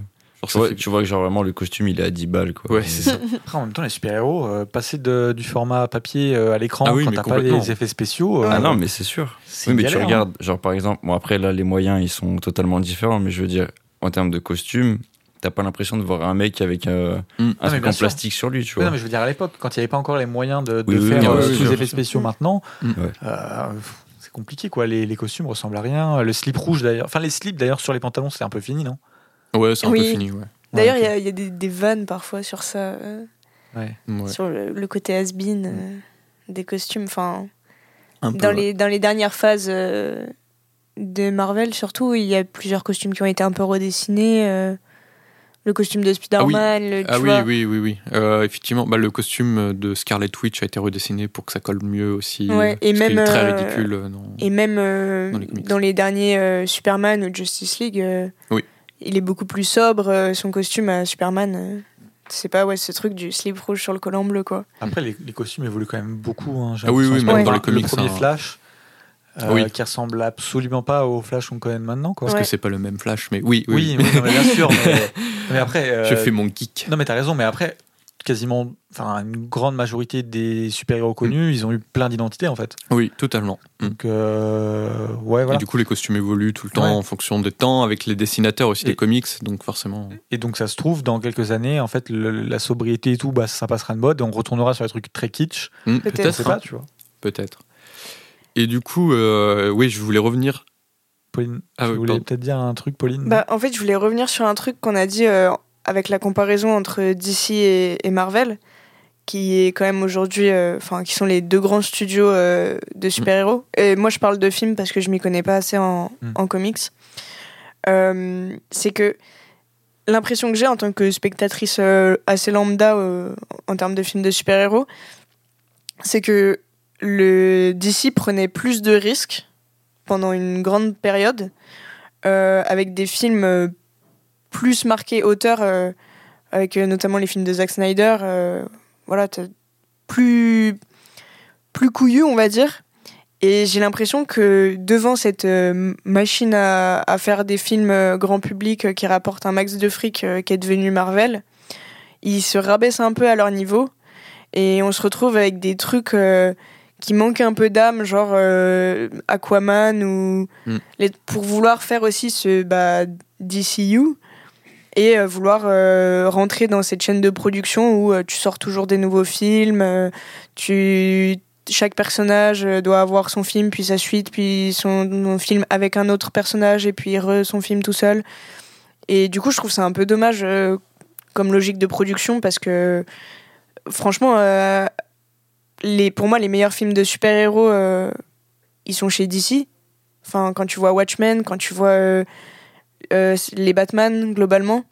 tu, vois, tu vois que genre vraiment le costume il est à 10 balles quoi. Ouais, c'est ça. Après, en même temps, les super-héros, euh, passer de- du format papier euh, à l'écran Ah oui, quand t'as pas les effets spéciaux. euh, Ah non, mais c'est sûr. Oui, mais tu hein. regardes, genre par exemple, bon après là les moyens ils sont totalement différents, mais je veux dire, en termes de costume, t'as pas l'impression de voir un mec avec euh, Mm. un truc en sûr. plastique sur lui, tu vois. non, mais je veux dire à l'époque, quand il n'y avait pas encore les moyens de, de Oui, oui, faire oui, euh, oui, tous oui, les effets spéciaux maintenant, Mm. Euh, c'est compliqué quoi. Les, les costumes ressemblent à rien. Le slip rouge d'ailleurs, enfin les slips d'ailleurs sur les pantalons, c'est un peu fini, non? Ouais, c'est un Oui. peu fini, ouais. D'ailleurs, il Ouais, y a- il y, a des, des vannes parfois sur ça, euh, Ouais. Sur le, le côté has-been euh, des costumes. Enfin, dans, ouais. les, dans les dernières phases euh, de Marvel, surtout, il y a plusieurs costumes qui ont été un peu redessinés. Le costume de Spider-Man, le- Ah oui, vois. oui, oui, oui. Euh, effectivement, bah, le costume de Scarlet Witch a été redessiné pour que ça colle mieux aussi. Ouais, et parce même, est très euh, ridicule. euh, non. Et même euh, Dans les dans derniers euh, Superman ou Justice League, euh, Oui. il est beaucoup plus sobre. euh, son costume à Superman, euh, c'est pas ouais, ce truc du slip rouge sur le collant bleu, quoi. Après, les, les costumes évoluent quand même beaucoup. hein, j'ai Ah oui, oui, même dans le les comics, premier hein. Flash, euh, Oui. qui ressemble absolument pas au Flash qu'on connaît maintenant. Quoi. Parce Ouais. que c'est pas le même Flash, mais oui, oui. Oui, oui, non, mais bien sûr. Mais, mais après, euh, Je fais mon geek. non, mais t'as raison. Mais après, quasiment, enfin, une grande majorité des super-héros connus, ils ont eu plein d'identités en fait. Oui, totalement. Mm. Donc, euh, ouais, Et voilà. du coup, les costumes évoluent tout le temps Ouais. en fonction des temps, avec les dessinateurs aussi Et- des comics, donc forcément. Et donc, ça se trouve, dans quelques années, en fait, le- la sobriété et tout, bah, ça passera de mode. et On retournera sur les trucs très kitsch. Mm, Peut-être. Peut-être, hein, pas, tu vois. peut-être. Et du coup, euh, oui, je voulais revenir. Pauline, Ah tu oui, voulais peut-être dire un truc, Pauline Bah, en fait, je voulais revenir sur un truc qu'on a dit euh, avec la comparaison entre DC et, et Marvel, qui est quand même aujourd'hui, euh, enfin, qui sont les deux grands studios euh, de super-héros. Et moi, je parle de films parce que je m'y connais pas assez en, Mm. en comics. Euh, c'est que l'impression que j'ai en tant que spectatrice euh, assez lambda euh, en termes de films de super-héros, c'est que le DC prenait plus de risques pendant une grande période euh, avec des films euh, plus marqués auteurs, euh, avec notamment les films de Zack Snyder. voilà, plus plus couillu, on va dire. Et j'ai l'impression que devant cette machine à, faire des films grand public qui rapportent un max de fric qui est devenu Marvel, ils se rabaissent un peu à leur niveau et on se retrouve avec des trucs qui manquent un peu d'âme, genre euh, Aquaman ou Mm. les- pour vouloir faire aussi ce bah, DCU et euh, vouloir euh, rentrer dans cette chaîne de production où euh, tu sors toujours des nouveaux films, tu chaque personnage doit avoir son film puis sa suite puis son, film avec un autre personnage et puis re son film tout seul. Et du coup, je trouve ça un peu dommage comme logique de production parce que franchement les pour moi les meilleurs films de super-héros euh, ils sont chez DC Enfin, quand tu vois Watchmen, quand tu vois euh, euh, les Batman globalement.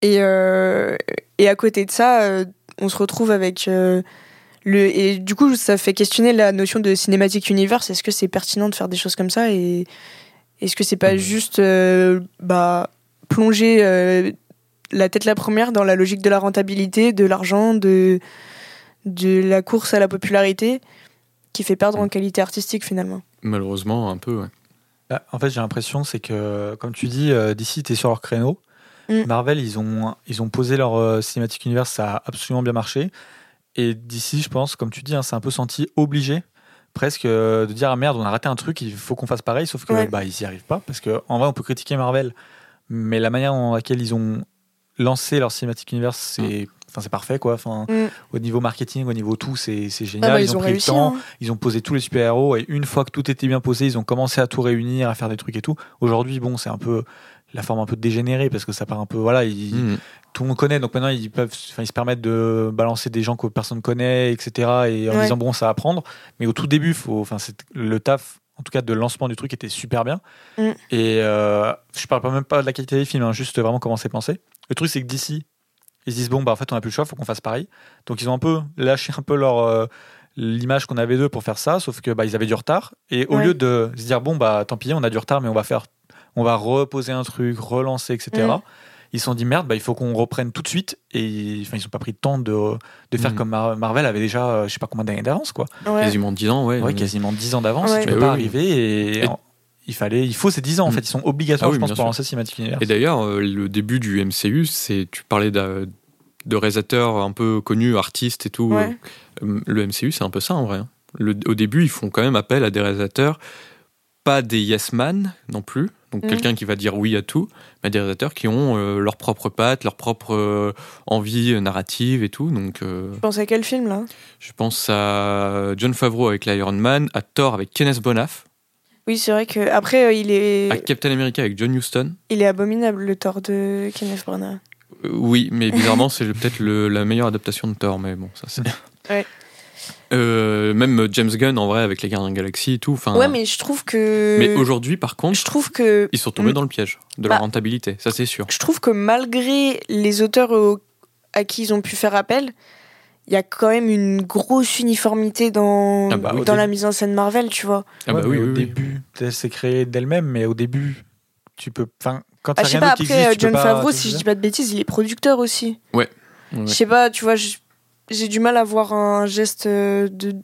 Et, et à côté de ça, on se retrouve avec le. Et du coup, ça fait questionner la notion de cinématique universe. Est-ce que c'est pertinent de faire des choses comme ça Et est-ce que c'est pas Mhm. juste bah, plonger la tête la première dans la logique de la rentabilité, de l'argent, de, de la course à la popularité qui fait perdre en qualité artistique finalement Malheureusement, un peu, ouais. Bah, en fait, j'ai l'impression, c'est que, comme tu dis, d'ici, tu es sur leur créneau. Mm. Marvel, ils ont, ils ont posé leur euh, cinématique univers, ça a absolument bien marché. Et d'ici, je pense, comme tu dis, hein, c'est un peu senti obligé, presque, euh, de dire ah merde, on a raté un truc, il faut qu'on fasse pareil, sauf que Ouais. bah, ils n'y arrivent pas. Parce que, en vrai, on peut critiquer Marvel, mais la manière en laquelle ils ont lancé leur cinématique univers, c'est. Enfin, c'est parfait quoi. Enfin, Mm. au niveau marketing, au niveau tout, c'est c'est Ah génial. bah, ils, ont, pris réussi le temps, hein. ils ont posé tous les super-héros et une fois que tout était bien posé, ils ont commencé à tout réunir, à faire des trucs et tout. Aujourd'hui, bon, c'est un peu la forme un peu dégénérée parce que ça part un peu voilà, ils- Mm. tout le monde connaît donc maintenant ils peuvent enfin, ils se permettent de balancer des gens que personne connaît etc et en Ouais. disant bon ça va prendre mais au tout début faut enfin le taf en tout cas de lancement du truc était super bien Mm. et euh, je parle pas même pas de la qualité des films hein, juste vraiment comment c'est pensé le truc c'est que d'ici ils se disent bon bah en fait on a plus le choix faut qu'on fasse pareil donc ils ont un peu lâché un peu leur euh, l'image qu'on avait d'eux pour faire ça sauf que bah ils avaient du retard et au Ouais. lieu de se dire bon bah tant pis on a du retard mais on va faire on va reposer un truc relancer etc ils se sont dit merde bah il faut qu'on reprenne tout de suite et enfin ils ont pas pris le temps de, de faire Mhm. comme Mar- Marvel avait déjà euh, je sais pas combien d'années d'avance quoi Ouais. Quasiment 10 ans, ouais. ouais quasiment 10 ans d'avance Ouais. tu peux oui, pas oui. arriver et, Et- en- il fallait il faut ces 10 ans en Mm. fait ils sont obligatoires Ah oui, je pense pour lancer Cinematic Universe Et d'ailleurs, euh, le début du MCU, c'est tu parlais d'a- de réalisateurs un peu connus, artistes et tout. Ouais. Euh, Le MCU, c'est un peu ça en vrai. hein. Le- au début, ils font quand même appel à des réalisateurs, pas des yes man non plus, donc Mhm. quelqu'un qui va dire oui à tout, mais des réalisateurs qui ont euh, leur propre patte, leur propre euh, envie euh, narrative et tout. Donc, euh, Tu penses à quel film là? je pense à John Favreau avec l'Iron Man, à Thor avec Kenneth Bonaf, Oui, c'est vrai que après euh, il est à Captain America avec John Huston. il est abominable le tort de Kenneth Branagh. Euh, Oui, mais bizarrement, c'est peut-être la meilleure adaptation de Thor, mais bon, ça c'est. Ouais. Euh, même James Gunn en vrai avec les Gardiens de la Galaxie et tout. Enfin, Ouais, mais je trouve que mais aujourd'hui, par contre, je trouve que ils sont tombés Mm. dans le piège de leur Bah. rentabilité, ça c'est sûr. je trouve que malgré les auteurs au- à qui ils ont pu faire appel, il y a quand même une grosse uniformité dans, Ah bah, dans la mise en scène Marvel, tu vois. Ah bah Ouais, oui, au oui. début elle s'est créée d'elle-même mais au début tu peux enfin quand Ah, je sais pas, après, existe, euh, John pas Favreau, si je dis pas de bêtises, il est producteur aussi. Ouais. Je sais pas, tu vois, j'ai du mal à voir un geste euh, de,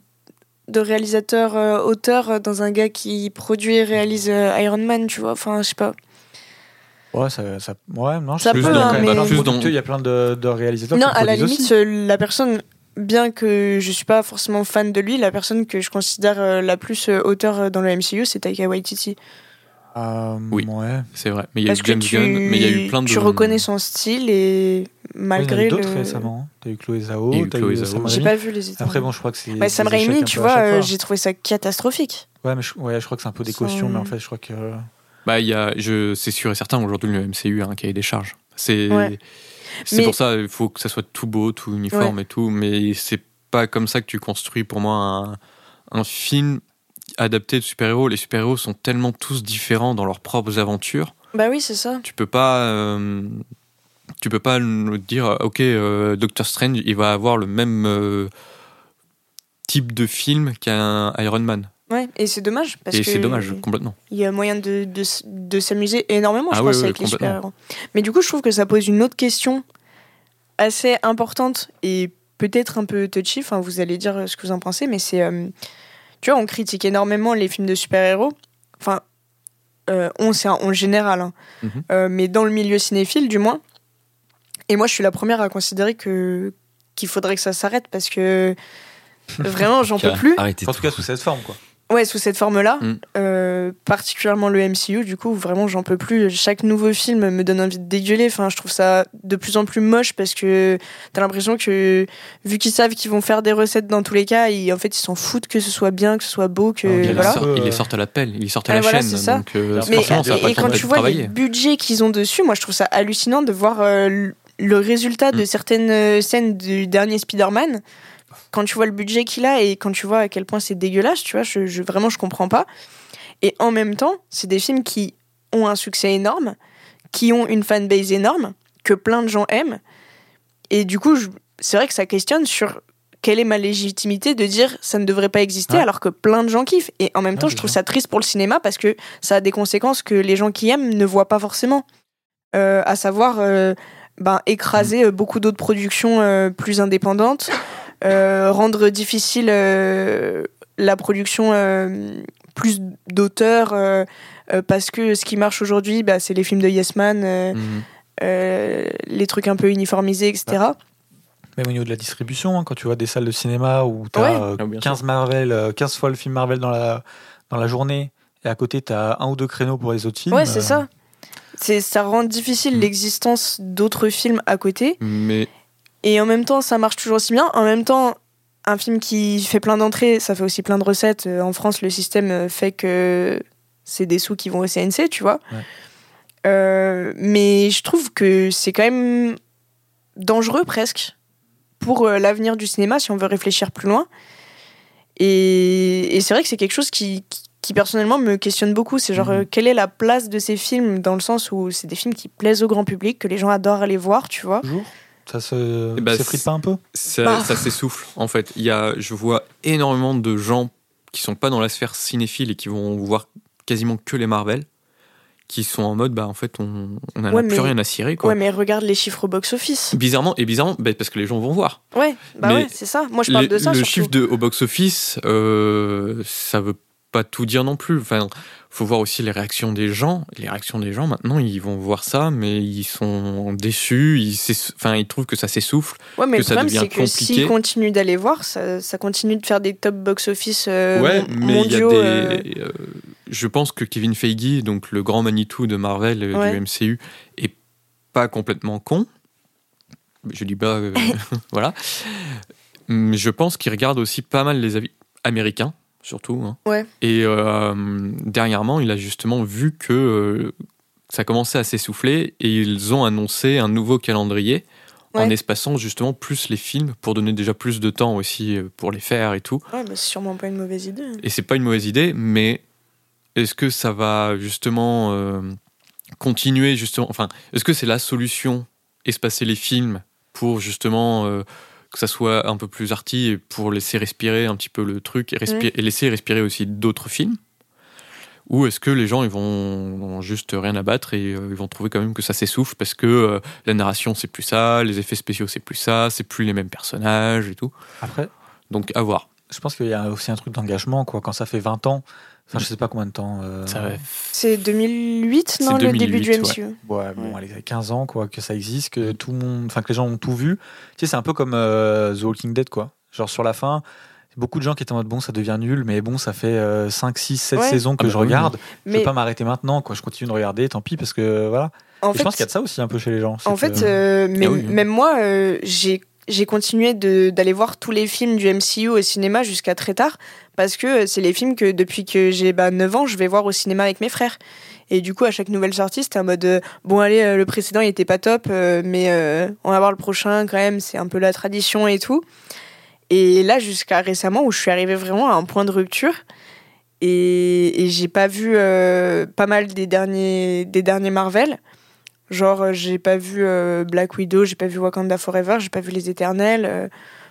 de réalisateur euh, auteur dans un gars qui produit et réalise Iron Man, tu vois. Enfin, je sais pas. Ouais, ça, ça- ouais, non, je Ça sais peut, hein, mais- il y a plein de, de réalisateurs Non, qui à la limite, aussi. la personne, bien que je suis pas forcément fan de lui, la personne que je considère la plus auteur dans le MCU, c'est Taika Waititi. Euh, Oui. ouais. C'est vrai. Mais il y a Parce eu James tu, Gunn, mais il y a eu plein de. tu reconnais son style et Ouais, il y en a malgré eu d'autres le. récemment. hein. T'as eu Chloé Zhao, eu t'as Chloé eu Zhao. Sam J'ai pas vu les. Après, bon, je crois que c'est. Ouais, Sam Raimi, tu vois, euh, j'ai trouvé ça catastrophique. Ouais, mais je, ouais, je crois que c'est un peu des Sans- cautions, mais en fait, je crois que. Bah, il y a, je, c'est sûr et certain aujourd'hui le MCU a un cahier des charges. C'est, Ouais. c'est Mais- pour ça il faut que ça soit tout beau, tout uniforme et tout. Mais c'est pas comme ça que tu construis pour moi un, un film adapté de super-héros. Les super-héros sont tellement tous différents dans leurs propres aventures. Bah oui, c'est ça. Tu peux pas, euh, tu peux pas nous dire, ok, euh, Doctor Strange, il va avoir le même euh, type de film qu'un Iron Man. Ouais, et c'est dommage. Parce et que c'est dommage, complètement. Il y a moyen de, de, s'amuser énormément, je Ah pense, oui, avec les super-héros. Mais du coup, je trouve que ça pose une autre question assez importante et peut-être un peu touchy. Enfin, vous allez dire ce que vous en pensez, mais c'est. euh, tu vois, on critique énormément les films de super-héros. Enfin, euh, on, c'est en général, hein. Mhm. Euh, mais dans le milieu cinéphile, du moins. Et moi, je suis la première à considérer que qu'il faudrait que ça s'arrête parce que vraiment, j'en peux plus. Arrêtez En tout cas, sous cette forme, quoi. Ouais, sous cette forme-là, Mm. euh, particulièrement le MCU, du coup, où vraiment j'en peux plus. Chaque nouveau film me donne envie de dégueuler. Enfin, je trouve ça de plus en plus moche parce que t'as l'impression que, vu qu'ils savent qu'ils vont faire des recettes dans tous les cas, ils, en fait, ils s'en foutent que ce soit bien, que ce soit beau, que Ah, les voilà. sort, Euh, il les sortent à la pelle, il les sortent à Ah, la voilà, chaîne. c'est ça. Donc, euh, Mais- forcément, ça et, quand tu vois les travailler. budgets qu'ils ont dessus, moi je trouve ça hallucinant de voir euh, le- le résultat de Mm. certaines euh, scènes du dernier Spider-Man. Quand tu vois le budget qu'il a et quand tu vois à quel point c'est dégueulasse, tu vois, je, je- vraiment je comprends pas. Et en même temps, c'est des films qui ont un succès énorme, qui ont une fanbase énorme, que plein de gens aiment. Et du coup, c'est vrai que ça questionne sur quelle est ma légitimité de dire ça ne devrait pas exister Ouais. alors que plein de gens kiffent. Et en même Ouais, temps, je trouve ça. triste pour le cinéma parce que ça a des conséquences que les gens qui aiment ne voient pas forcément. Euh, à savoir euh, ben, écraser euh, beaucoup d'autres productions euh, plus indépendantes, rendre difficile euh, la production euh, plus d'auteurs, euh, euh, parce que ce qui marche aujourd'hui, bah, c'est les films de Yes Man, euh, Mhm. euh, les trucs un peu uniformisés, etc. Même au niveau de la distribution, hein, quand tu vois des salles de cinéma où tu as Ouais. Ah, bien 15 Marvel, euh, 15 fois le film Marvel dans la, dans la journée, et à côté tu as un ou deux créneaux pour les autres films. Ouais, c'est euh, ça. C'est, ça rend difficile Mm. l'existence d'autres films à côté. Mais Et en même temps, ça marche toujours aussi bien. En même temps, un film qui fait plein d'entrées, ça fait aussi plein de recettes. Euh, En France, le système euh, fait que c'est des sous qui vont au CNC, tu vois. Ouais. Euh, mais je trouve que c'est quand même dangereux presque pour l'avenir du cinéma si on veut réfléchir plus loin. Et, et c'est vrai que c'est quelque chose qui, qui, qui, personnellement me questionne beaucoup. C'est genre, Mhm. quelle est la place de ces films dans le sens où c'est des films qui plaisent au grand public, que les gens adorent aller voir, tu vois. Ça se Eh ben, s'effrite pas un peu? Ça, Bah. ça s'essouffle en fait. Il y a, je vois énormément de gens qui sont pas dans la sphère cinéphile et qui vont voir quasiment que les Marvel, qui sont en mode bah en fait on on en a Ouais, plus mais- rien à cirer quoi. Ouais, mais regarde les chiffres au box-office. Bizarrement et bizarrement bah, parce que les gens vont voir. Ouais, bah Mais ouais, c'est ça. Moi, je parle Les- de ça le surtout. chiffre de, au box-office, euh, ça veut pas tout dire non plus. Enfin, faut voir aussi les réactions des gens. Les réactions des gens, maintenant, ils vont voir ça, mais ils sont déçus. Ils, s'ess- enfin, ils trouvent que ça s'essouffle. Ouais, mais que le ça problème, devient c'est que compliqué. s'ils continuent d'aller voir, ça, ça continue de faire des top box-office euh, ouais, mon- mais il y a mondiaux. des. euh, euh, je pense que Kevin Feige, donc le grand Manitou de Marvel et Ouais. du MCU, est pas complètement con. Je dis pas, euh, voilà. Mais je pense qu'il regarde aussi pas mal les avis américains, surtout. hein. Ouais. Et euh, dernièrement, il a justement vu que euh, ça commençait à s'essouffler et ils ont annoncé un nouveau calendrier en espaçant justement plus les films pour donner déjà plus de temps aussi euh, pour les faire et tout. Ouais, bah, c'est sûrement pas une mauvaise idée. Et c'est pas une mauvaise idée, mais est-ce que ça va justement euh, continuer justement Enfin, est-ce que c'est la solution espacer les films pour justement que ça soit un peu plus arty pour laisser respirer un petit peu le truc et, respi- et laisser respirer aussi d'autres films? Ou est-ce que les gens ils vont, juste rien abattre et euh, ils vont trouver quand même que ça s'essouffle parce que euh, la narration c'est plus ça, les effets spéciaux c'est plus ça, c'est plus les mêmes personnages et tout? Après, Donc à voir. je pense qu'il y a aussi un truc d'engagement, quoi. Quand ça fait 20 ans, enfin, je sais pas combien de temps. euh, Ça C'est 2008, non, C'est le début du 2008, MCU Ouais, bon, Ouais. allez, ça fait 15 ans quoi, que ça existe, que tout le monde, enfin que les gens ont tout vu. Tu sais, c'est un peu comme euh, The Walking Dead quoi. Genre sur la fin, beaucoup de gens qui étaient en mode bon, ça devient nul, mais bon, ça fait euh, 5, 6, 7 Ouais. saisons que Ah bah je oui. regarde. Je Mais vais pas m'arrêter maintenant quoi. Je continue de regarder, tant pis parce que voilà. en Et fait, je pense qu'il y a de ça aussi un peu chez les gens. En que- fait, euh, même, Ah oui. même moi, euh, j'ai j'ai continué d'aller voir tous les films du MCU au cinéma jusqu'à très tard, parce que euh, c'est les films que depuis que j'ai bah, 9 ans, je vais voir au cinéma avec mes frères. Et du coup, à chaque nouvelle sortie, c'était en mode euh, bon, allez, euh, le précédent il était pas top, mais on va voir le prochain quand même, c'est un peu la tradition et tout. Et là, jusqu'à récemment, où je suis arrivée vraiment à un point de rupture, et, et j'ai pas vu pas mal des derniers, des derniers Marvel. Genre, euh, j'ai pas vu euh, Black Widow, j'ai pas vu Wakanda Forever, j'ai pas vu Les Éternels. euh,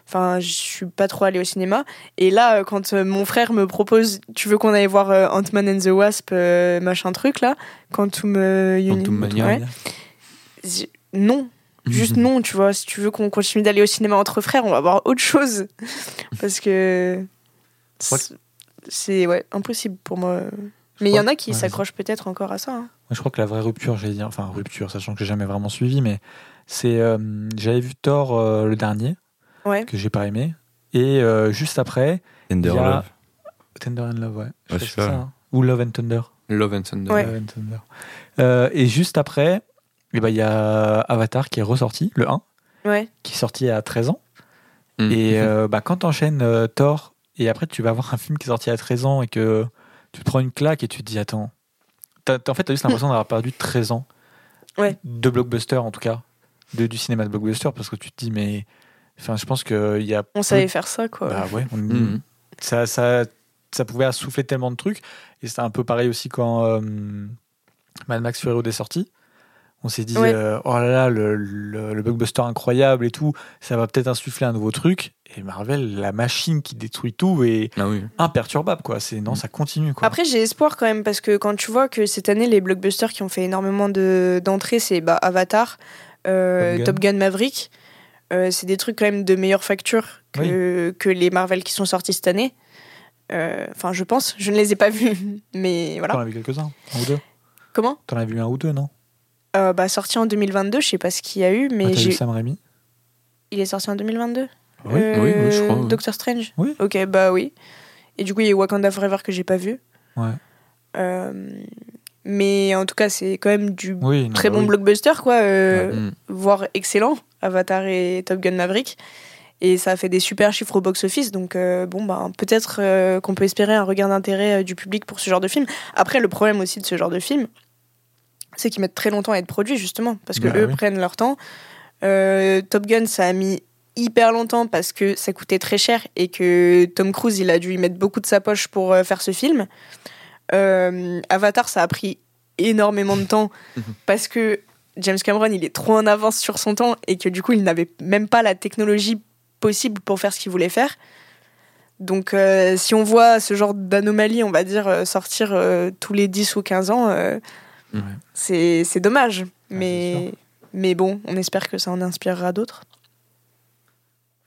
Enfin, je suis pas trop allée au cinéma. Et là, quand mon frère me propose, tu veux qu'on aille voir Ant-Man and the Wasp, machin truc là, Quantum Quantum Mania. ouais. Non, juste non, tu vois. Si tu veux qu'on continue d'aller au cinéma entre frères, on va voir autre chose. Parce que c'est- ouais, impossible pour moi. Mais il y en a qui s'accrochent peut-être encore à ça. hein. Moi, je crois que la vraie rupture, j'allais dire, enfin rupture, sachant que j'ai jamais vraiment suivi, mais c'est euh, j'avais vu Thor euh, le dernier Ouais. que j'ai pas aimé, et euh, juste après Tender Il y a- Love. Tender and Love, ouais. Je Ouais, c'est ça. ça, hein. Ou Love and Thunder. Love and Thunder. Ouais. Love and Thunder. Euh, et juste après, eh ben, il y a Avatar qui est ressorti, le 1, Ouais. qui est sorti à 13 ans. Mm. Et euh, bah, quand t'enchaînes euh, Thor, et après tu vas voir un film qui est sorti à 13 ans et que tu te prends une claque et tu te dis, attends, t'as- t'as- en fait, t'as juste l'impression d'avoir perdu 13 ans Ouais. de blockbuster, en tout cas, de, du cinéma de blockbuster, parce que tu te dis, mais enfin, je pense qu'il y a. On savait faire ça, quoi. Bah ouais, on- Mhm. ça, ça ça pouvait assouffler tellement de trucs. Et c'était un peu pareil aussi quand euh, Mad Max Fury Road est sorti. On s'est dit, Ouais. euh, oh là là, le, le, le blockbuster incroyable et tout, ça va peut-être insuffler un nouveau truc. Et Marvel, la machine qui détruit tout est Ah oui. imperturbable, quoi. C'est non, ça continue, quoi. Après, j'ai espoir quand même parce que quand tu vois que cette année, les blockbusters qui ont fait énormément de- d'entrées, c'est bah, Avatar, euh, Top Gun. Top Gun Maverick. Euh, c'est des trucs quand même de meilleure facture que, que les Marvel qui sont sortis cette année. Euh, Enfin, je pense. Je ne les ai pas vus, mais T'en voilà. as vu quelques-uns, un ou deux? Comment? T'en as vu un ou deux, non? Euh, bah, Sorti en 2022, je sais pas ce qu'il y a eu, mais Ah, j'ai- Sam Raimi il est sorti en 2022 Oui. Euh, Oui, oui, je crois, oui. Doctor Strange Oui. Ok, bah oui. Et du coup, il y a Wakanda Forever que j'ai pas vu. Ouais. Euh, mais en tout cas, c'est quand même du Oui, non, très bah bon oui. blockbuster, quoi. euh, Mm. voire excellent, Avatar et Top Gun Maverick. Et ça a fait des super chiffres au box-office, donc euh, bon, bah, peut-être euh, qu'on peut espérer un regard d'intérêt euh, du public pour ce genre de film. Après, le problème aussi de ce genre de film, c'est qu'ils mettent très longtemps à être produits, justement, parce que Bah eux oui. prennent leur temps. Euh, Top Gun, ça a mis hyper longtemps parce que ça coûtait très cher et que Tom Cruise, il a dû y mettre beaucoup de sa poche pour euh, faire ce film. Euh, Avatar, ça a pris énormément de temps parce que James Cameron, il est trop en avance sur son temps et que du coup, il n'avait même pas la technologie possible pour faire ce qu'il voulait faire. Donc, euh, si on voit ce genre d'anomalie, on va dire, sortir euh, tous les 10 ou 15 ans, Ouais. c'est c'est dommage. c'est mais, mais bon, on espère que ça en inspirera d'autres.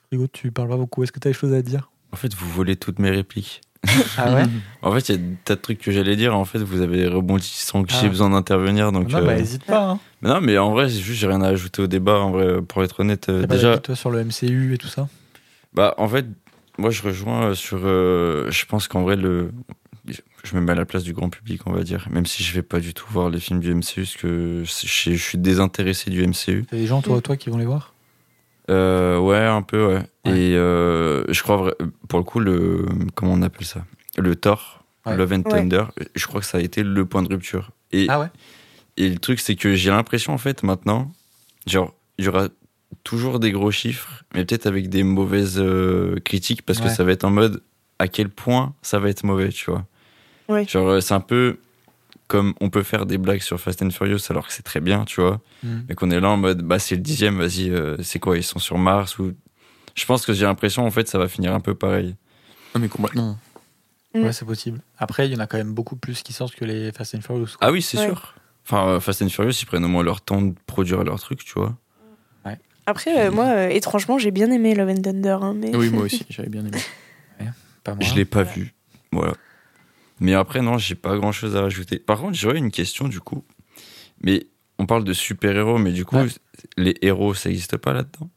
Frigo, tu parles pas beaucoup. Est-ce que t'as des choses à dire? En fait, vous volez toutes mes répliques. Ah ouais? En fait, il y a des tas de trucs que j'allais dire. En fait, vous avez rebondi sans que Ah. j'ai besoin d'intervenir. Donc, Non, euh, bah hésite pas. Hein. mais non, mais en vrai, j'ai juste j'ai rien à ajouter au débat. En vrai, pour être honnête, euh, déjà, toi sur le MCU et tout ça? Bah, en fait, moi, je rejoins euh, sur. euh, je pense qu'en vrai, le. Je me mets à la place du grand public, on va dire. Même si je vais pas du tout voir les films du MCU, parce que je, je suis désintéressé du MCU. T'as des gens, toi, Mm. toi, qui vont les voir? Euh, ouais, un peu, ouais. Ouais. Et euh, je crois, pour le coup, le. Comment on appelle ça? Le Thor, Ouais. Love and Ouais. Thunder, je crois que ça a été le point de rupture. Et, Ah ouais? et le truc, c'est que j'ai l'impression, en fait, maintenant, genre, il y aura toujours des gros chiffres, mais peut-être avec des mauvaises euh, critiques, parce que ça va être en mode à quel point ça va être mauvais, tu vois? Ouais. Genre, euh, c'est un peu comme on peut faire des blagues sur Fast and Furious alors que c'est très bien, tu vois Mm. mais qu'on est là en mode bah c'est le dixième vas-y euh, c'est quoi ils sont sur Mars ou je pense que j'ai l'impression en fait ça va finir un peu pareil Ah, mais complètement. Mm. Ouais, c'est possible. Après, il y en a quand même beaucoup plus qui sortent que les Fast and Furious. ah oui c'est Ouais. sûr enfin euh, Fast and Furious ils prennent au moins leur temps de produire leur truc tu vois Après, euh, moi, euh, étrangement, j'ai bien aimé Love and Thunder. hein, mais... Oui, moi aussi, j'avais bien aimé. Pas moi. je l'ai pas vu voilà mais après non j'ai pas grand chose à rajouter par contre j'aurais une question du coup mais on parle de super héros mais du coup Ouais. les héros ça existe pas là-dedans?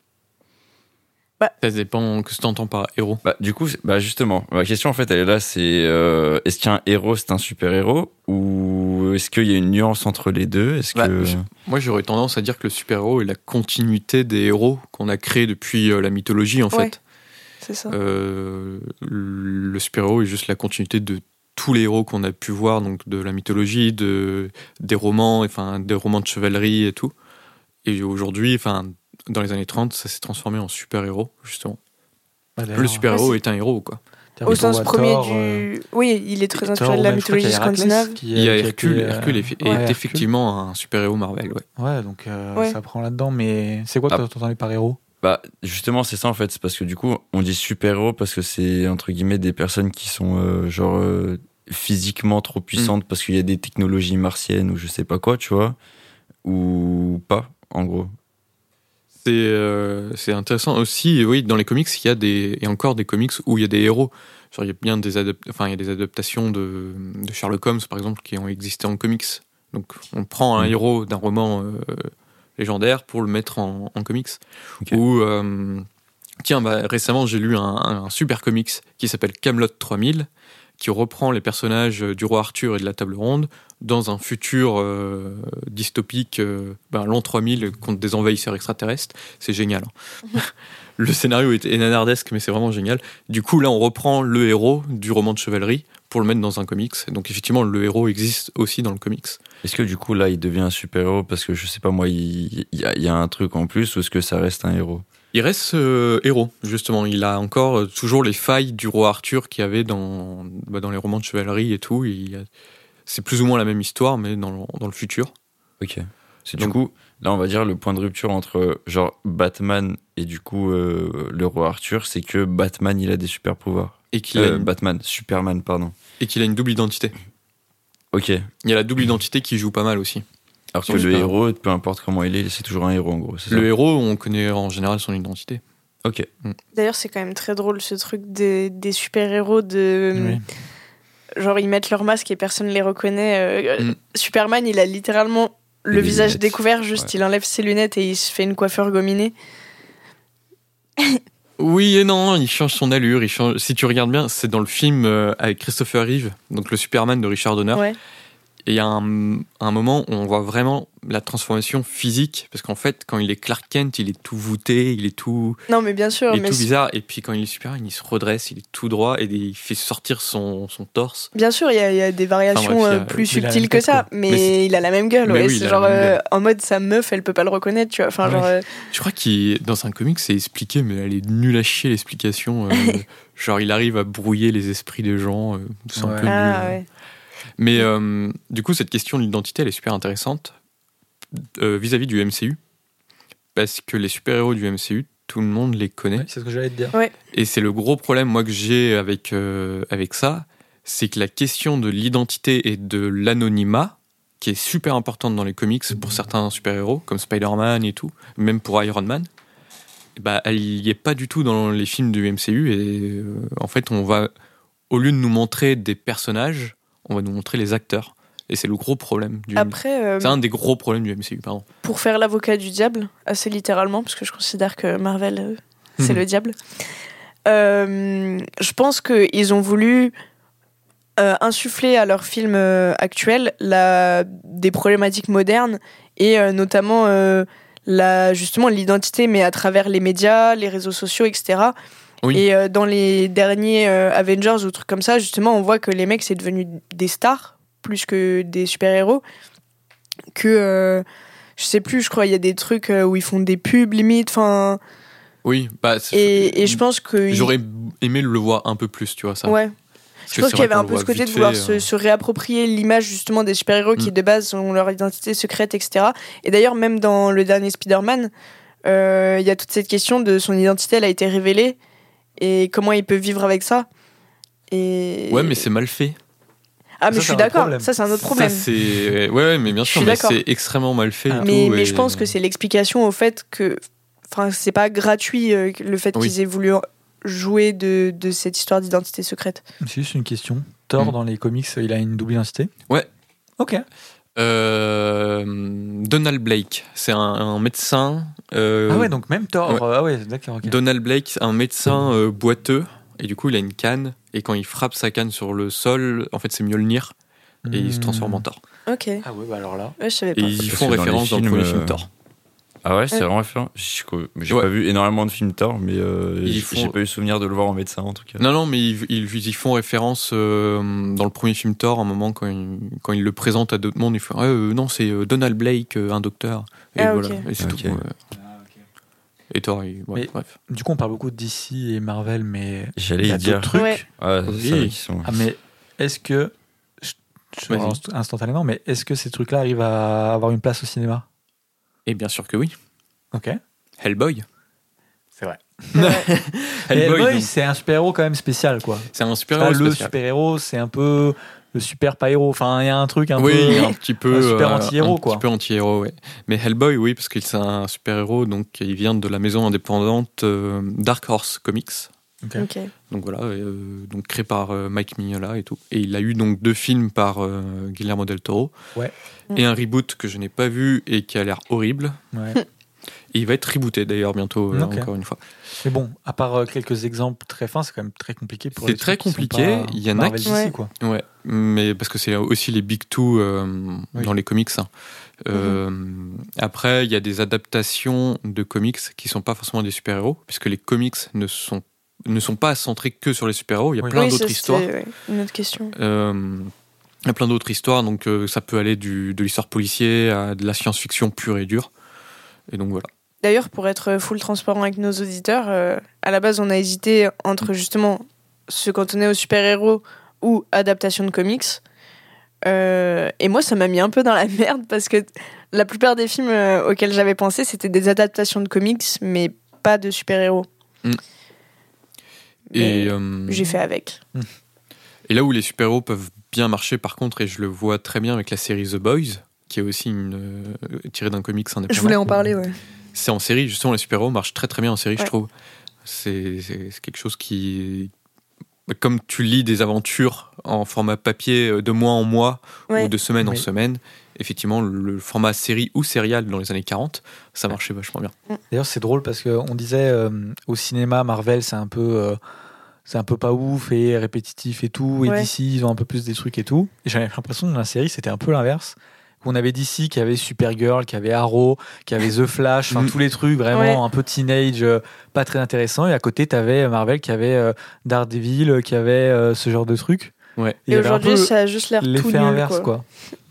Ça dépend que ce que t'entends par héros. Bah, du coup, bah justement, ma question en fait, elle est là, c'est euh, est-ce qu'un héros c'est un super héros ou est-ce qu'il y a une nuance entre les deux? Est-ce Bah, que je- Moi, j'aurais tendance à dire que le super-héros est la continuité des héros qu'on a créés depuis euh, la mythologie, en Ouais. fait. C'est ça. Euh, le super-héros est juste la continuité de tous les héros qu'on a pu voir, donc de la mythologie, de, des romans, enfin, des romans de chevalerie et tout. Et aujourd'hui, enfin, dans les années 30, ça s'est transformé en super-héros, justement. D'ailleurs, Le super-héros Ouais, est un héros, quoi. Au sens premier du. euh, Oui, il est très inspiré de la mythologie scandinave. Il y a Hercule, été, euh, Hercule est, Hercule. effectivement un super-héros Marvel, ouais. Ouais, donc euh, Ouais. ça prend là-dedans. Mais c'est quoi que Ah. t'entendais par héros? Bah justement c'est ça en fait, c'est parce que du coup on dit super héros parce que c'est entre guillemets des personnes qui sont euh, genre euh, physiquement trop puissantes parce qu'il y a des technologies martiennes ou je sais pas quoi, tu vois, ou pas en gros. C'est euh, intéressant aussi, oui, dans les comics, il y a des, et encore des comics où il y a des héros. Genre, il y a bien des, adap- enfin, il y a des adaptations de, de Sherlock Holmes, par exemple, qui ont existé en comics. Donc, on prend un Mm. héros d'un roman légendaire pour le mettre en, en comics. Ou, euh, tiens, bah, récemment, j'ai lu un, un super comics qui s'appelle Camelot 3000, qui reprend les personnages du roi Arthur et de la table ronde dans un futur euh, dystopique, euh, ben, l'an 3000 contre des envahisseurs extraterrestres. C'est génial. hein. le scénario est nanardesque, mais c'est vraiment génial. Du coup, là, on reprend le héros du roman de chevalerie pour le mettre dans un comics. Donc, effectivement, le héros existe aussi dans le comics. Est-ce que du coup là il devient un super héros parce que je sais pas moi il, il y, a, il y a un truc en plus ou est-ce que ça reste un héros? Il reste euh, héros, justement. Il a encore euh, toujours les failles du roi Arthur qu'il y avait dans, bah, dans les romans de chevalerie et tout. C'est plus ou moins la même histoire, mais dans le, dans le futur. Ok. C'est du coup, là, on va dire le point de rupture entre genre Batman et du coup euh, le roi Arthur, c'est que Batman, il a des super pouvoirs. Et qu'il a, Euh, une- Batman, Superman, pardon. et qu'il a une double identité. Ok. Il y a la double identité qui joue pas mal aussi. Alors que le super- héros, peu importe comment il est, c'est toujours un héros en gros. ça Le héros, on connaît en général son identité. Ok. D'ailleurs, c'est quand même très drôle ce truc des, des super-héros de. Oui. Genre, ils mettent leur masque et personne les reconnaît. Euh, Mm. Superman, il a littéralement le Les visage lunettes. découvert, juste Ouais. il enlève ses lunettes et il se fait une coiffure gominée. Oui et non, il change son allure. Il change... Si tu regardes bien, c'est dans le film euh, avec Christopher Reeve, donc le Superman de Richard Donner. Et il y a un, un moment où on voit vraiment la transformation physique, parce qu'en fait, quand il est Clark Kent, il est tout voûté, il est tout, Non, mais bien sûr, il est mais tout bizarre. Et puis quand il est Superman, il se redresse, il est tout droit et il fait sortir son, son torse. Bien sûr, il y, a- il y a des variations Enfin, bref, il y a- euh, plus subtiles que tête, ça, quoi. mais, il a la même gueule. Ouais. oui, c'est genre euh, en mode sa meuf, elle peut pas le reconnaître, tu vois. Enfin, Ouais. genre, euh, Je crois qu'il dans un comic, c'est expliqué, mais elle est nulle à chier l'explication. euh, genre, il arrive à brouiller les esprits des gens. euh, un Ouais. ah, ouais. Mais euh, du coup, cette question de l'identité, elle est super intéressante euh, vis-à-vis du MCU. Parce que les super-héros du MCU, tout le monde les connaît. Ouais, c'est ce que j'allais te dire. Et c'est le gros problème, moi, que j'ai avec, euh, avec ça. C'est que la question de l'identité et de l'anonymat, qui est super importante dans les comics pour certains super-héros, comme Spider-Man et tout, même pour Iron Man, bah, elle n'y est pas du tout dans les films du MCU. Et euh, en fait, on va, au lieu de nous montrer des personnages, on va nous montrer les acteurs. Et c'est le gros problème du Après, euh, C'est un des gros problèmes du MCU, pardon. pour faire l'avocat du diable, assez littéralement, parce que je considère que Marvel, euh, c'est Mhm. le diable, euh, je pense qu'ils ont voulu insuffler à leurs films euh, actuels la, des problématiques modernes et notamment la, justement l'identité, mais à travers les médias, les réseaux sociaux, etc. Oui. Et euh, dans les derniers euh, Avengers ou trucs comme ça, justement, on voit que les mecs, c'est devenu des stars plus que des super-héros. Que, euh, je sais plus, je crois, il y a des trucs euh, où ils font des pubs limite. Enfin, Oui, bah, et, et je pense que. J'aurais aimé le voir un peu plus, tu vois, ça. Ouais. Parce Je pense qu'il y avait un peu ce côté de vouloir se, se réapproprier l'image justement des super-héros qui Mm. de base ont leur identité secrète, etc. Et d'ailleurs, même dans le dernier Spider-Man, il y a toute cette question de son identité, elle a été révélée et comment il peut vivre avec ça. Et... Ouais, mais c'est mal fait. Ah, mais Ça, je suis d'accord, ça c'est un autre problème. Ça, c'est... Ouais, ouais, mais bien sûr, mais c'est extrêmement mal fait. et mais, tout, mais et- je pense que c'est l'explication au fait que. Enfin, c'est pas gratuit euh, le fait Oui. qu'ils aient voulu jouer de, de cette histoire d'identité secrète. C'est juste une question. Thor, Mm. dans les comics, il a une double identité Ouais. Ok. Euh, Donald Blake, c'est un, un médecin. euh, ah ouais, donc même Thor. ouais. euh, ah ouais, d'accord. Donald Blake, un médecin euh, boiteux, et du coup, il a une canne, et quand il frappe sa canne sur le sol, en fait, c'est Mjolnir, et il se Hmm. transforme en Thor. Ok, ouais, Ah ouais, bah alors là. je savais Et pas. ils Parce font que dans les référence dans le films, premier euh, film Thor. Ah ouais, c'est Ouais. vraiment référent. J'ai j'ai Ouais. pas vu énormément de films Thor, mais euh, Ils j'ai font- j'ai pas eu souvenir de le voir en médecin en tout cas. Non, non, mais ils, ils, ils font référence euh, dans le premier film Thor, à un moment, quand il, quand il le présente à d'autres mondes, il fait Ah, euh, Non, c'est euh, Donald Blake, euh, un docteur. Et Ah, voilà, ok. et c'est Ok. tout. ouais. Et Thor, il- ouais, Mais- bref. Du coup, on parle beaucoup de DC et Marvel, mais il J'allais y a dire. d'autres trucs. Ouais. Ouais, Oui. c'est vrai qu'ils sont. Ah, mais est-ce que. Je, je Vas-y. relance instantanément, mais est-ce que ces trucs-là arrivent à avoir une place au cinéma? Et bien sûr que oui. Ok. Hellboy. C'est vrai. Hellboy, c'est un super-héros quand même spécial, quoi. c'est un C'est super pas héros le spécial. super-héros, c'est un peu le super pas héros. Enfin, il y a un truc un oui, peu. un petit peu. un super euh, anti-héros, un quoi. petit peu anti-héros, ouais. Mais Hellboy, oui, parce qu'il c'est un super-héros, donc il vient de la maison indépendante euh, Dark Horse Comics. Donc voilà, euh, donc créé par euh, Mike Mignola et tout. Et il a eu donc deux films par euh, Guillermo del Toro. Ouais. Et un reboot que je n'ai pas vu et qui a l'air horrible. Ouais. Et il va être rebooté d'ailleurs bientôt, encore une fois. Mais bon, à part euh, quelques exemples très fins, c'est quand même très compliqué pour C'est très compliqué, il y en a qui- Ouais. quoi. Ouais, mais parce que c'est aussi les big two euh, Oui. dans les comics. hein. Euh, Après, il y a des adaptations de comics qui sont pas forcément des super-héros, puisque les comics ne sont ne sont pas centrés que sur les super-héros. Il y a Oui. plein Oui, d'autres histoires. ouais, une autre question. Euh, il y a plein d'autres histoires, donc euh, ça peut aller du, de l'histoire policière à de la science-fiction pure et dure. Et donc voilà. d'ailleurs, pour être full transparent avec nos auditeurs, euh, à la base, on a hésité entre justement se cantonner aux super-héros ou adaptation de comics. Euh, et moi, ça m'a mis un peu dans la merde parce que la plupart des films auxquels j'avais pensé, c'était des adaptations de comics, mais pas de super-héros. Mm. Et, euh, J'ai fait avec. et là où les super-héros peuvent bien marcher, par contre, et je le vois très bien avec la série The Boys, qui est aussi une, euh, tirée d'un comics indépendant. Je voulais en parler, ouais. C'est en série, justement, les super-héros marchent très très bien en série, je trouve. C'est quelque chose qui. Comme tu lis des aventures en format papier euh, de mois en mois Ouais. ou de semaine en semaine, effectivement, le format série ou sérial dans les années 40, ça marchait vachement bien. D'ailleurs, c'est drôle parce qu'on disait euh, au cinéma, Marvel, c'est un peu. euh, c'est un peu pas ouf et répétitif et tout. Et Ouais. d'ici, ils ont un peu plus des trucs et tout. Et j'avais l'impression que dans la série, c'était un peu l'inverse. On avait DC qui avait Supergirl, qui avait Arrow, qui avait The Flash, enfin Mhm. tous les trucs vraiment Ouais. un peu teenage, euh, pas très intéressants. Et à côté, t'avais Marvel qui avait euh, Daredevil, euh, qui avait euh, ce genre de trucs. Ouais. Et aujourd'hui, peu ça a juste l'air tout nul. inverse, quoi. quoi.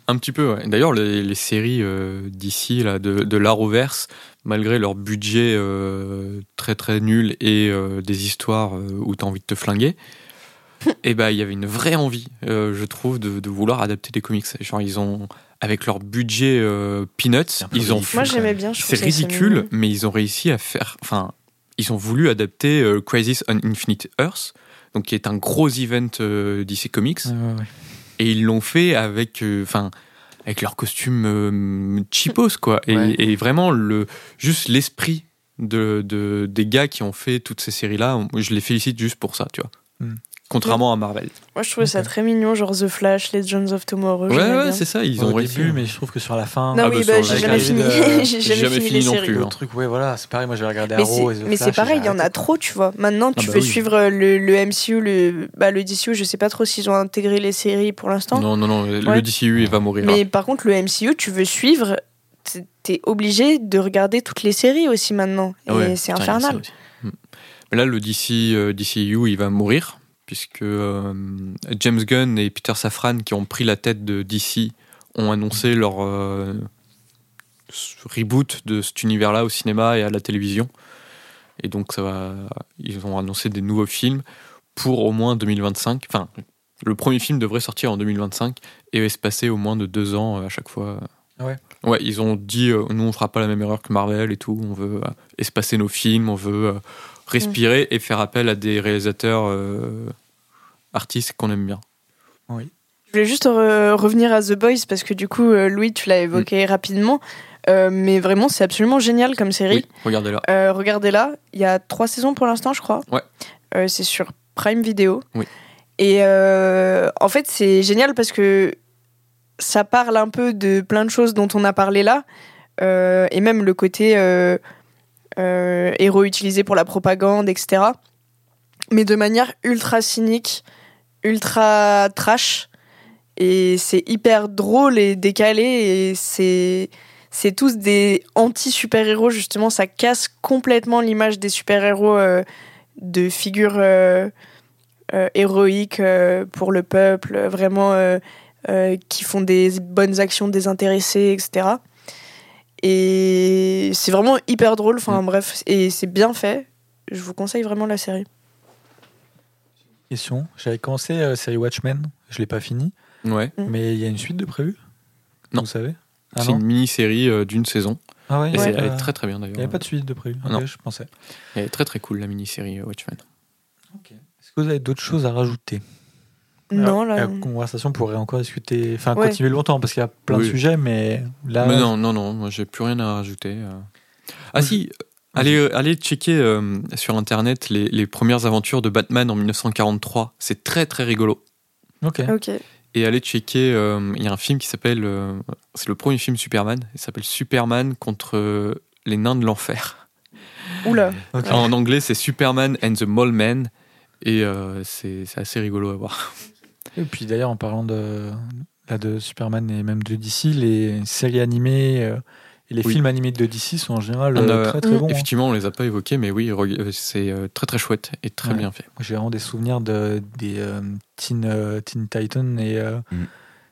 Un petit peu, ouais. D'ailleurs, les, les séries euh, d'ici, là, de, de l'Arrowverse, malgré leur budget euh, très très nul et euh, des histoires euh, où t'as envie de te flinguer, et ben il y avait une vraie envie, euh, je trouve, de, de vouloir adapter des comics. Genre, ils ont, avec leur budget euh, peanuts, ils ont ridicule. Moi, quand j'aimais même. bien. je c'est ridicule, mais ils ont réussi à faire. Enfin, ils ont voulu adapter euh, Crisis on Infinite Earth, donc qui est un gros event euh, DC Comics, Ouais, ouais, ouais. Et ils l'ont fait avec, euh, enfin, avec leurs costumes euh, cheapos quoi, et, Ouais. et vraiment le juste l'esprit de, de des gars qui ont fait toutes ces séries là, je les félicite juste pour ça, tu vois. Hmm. Contrairement à Marvel. Moi, je trouvais ça très mignon, genre The Flash, Legends of Tomorrow. Ouais, ouais, c'est ça. Ils ont réussi. début, mais je trouve que sur la fin. Non, Ah, oui, bah, bah, j'ai jamais fini. euh, j'ai j'ai jamais, jamais fini, fini les non séries. plus, Le hein. truc, ouais, voilà, c'est pareil. Moi, j'avais regardé Mais Arrow et The mais c'est pareil, j'ai il y en a trop, tu vois. Maintenant, tu Ah bah veux oui. suivre euh, le, le MCU, le, bah, le DCU, je sais pas trop s'ils ont intégré les séries pour l'instant. Non, non, non. Le Ouais. DCU, il va mourir. Mais par contre, le MCU, tu veux suivre, t'es- obligé de regarder toutes les séries aussi maintenant. Et ouais, c'est infernal. Hmm. Mais là, le DC, euh, DCU, il va mourir, puisque euh, James Gunn et Peter Safran, qui ont pris la tête de DC, ont annoncé leur euh, reboot de cet univers-là au cinéma et à la télévision. Et donc, ça va, ils ont annoncé des nouveaux films pour au moins 2025. Enfin, le premier film devrait sortir en 2025 et va se passer au moins de deux ans euh, à chaque fois. Ah ouais Ouais, ils ont dit, euh, nous on fera pas la même erreur que Marvel et tout, on veut espacer nos films, on veut respirer et faire appel à des réalisateurs euh, artistes qu'on aime bien. Je voulais juste re- revenir à The Boys parce que du coup, euh, Louis, tu l'as évoqué rapidement. Euh, mais vraiment, c'est absolument génial comme série. Oui, regardez-la. Euh, Regardez-la, il y a trois saisons pour l'instant, je crois. Ouais. Euh, c'est sur Prime Video. Oui. Et euh, en fait, c'est génial parce que ça parle un peu de plein de choses dont on a parlé là. Euh, et même le côté euh, euh, héros utilisé pour la propagande, etc. Mais de manière ultra cynique, ultra trash. Et c'est hyper drôle et décalé. Et c'est c'est tous des anti-super-héros, justement, ça casse complètement l'image des super-héros euh, de figures euh, héroïques pour le peuple, vraiment qui font des bonnes actions désintéressées, etc. Et c'est vraiment hyper drôle, enfin bref, et c'est bien fait. Je vous conseille vraiment la série. Question. J'avais commencé la série Watchmen, je l'ai pas fini, Ouais, Mm. mais il y a une suite de prévu Non. Vous savez? Ah c'est non? une mini-série euh, d'une saison. Ah ouais, Et il c'est- elle est très très bien Il d'ailleurs. n'y avait pas de suite de prévu. Ok, Non. je pensais. Elle est très très cool la mini-série euh, Watchmen. Est-ce que vous avez d'autres choses à rajouter? Non, La conversation pourrait encore discuter, enfin Ouais. continuer longtemps parce qu'il y a plein de sujets, mais là, Mais non, non, non, moi j'ai plus rien à rajouter. euh. Ah si, allez, allez checker euh, sur internet les, les premières aventures de Batman en 1943. C'est très très rigolo. ok. Ok. Et allez checker, euh, il y a un film qui s'appelle, euh, c'est le premier film Superman, il s'appelle Superman contre euh, les nains de l'enfer. Oula. En anglais c'est Superman and the Mole Men. Et euh, c'est c'est assez rigolo à voir. Et puis d'ailleurs, en parlant de, là, de Superman et même de DC, les séries animées euh, et les Oui. films animés de DC sont en général euh, a- très très bons. hein. Effectivement, on les a pas évoqués, mais oui, euh, c'est très très chouette et très Ouais. bien fait. J'ai vraiment des souvenirs de, des euh, Teen, euh, Teen Titans et euh, Mm.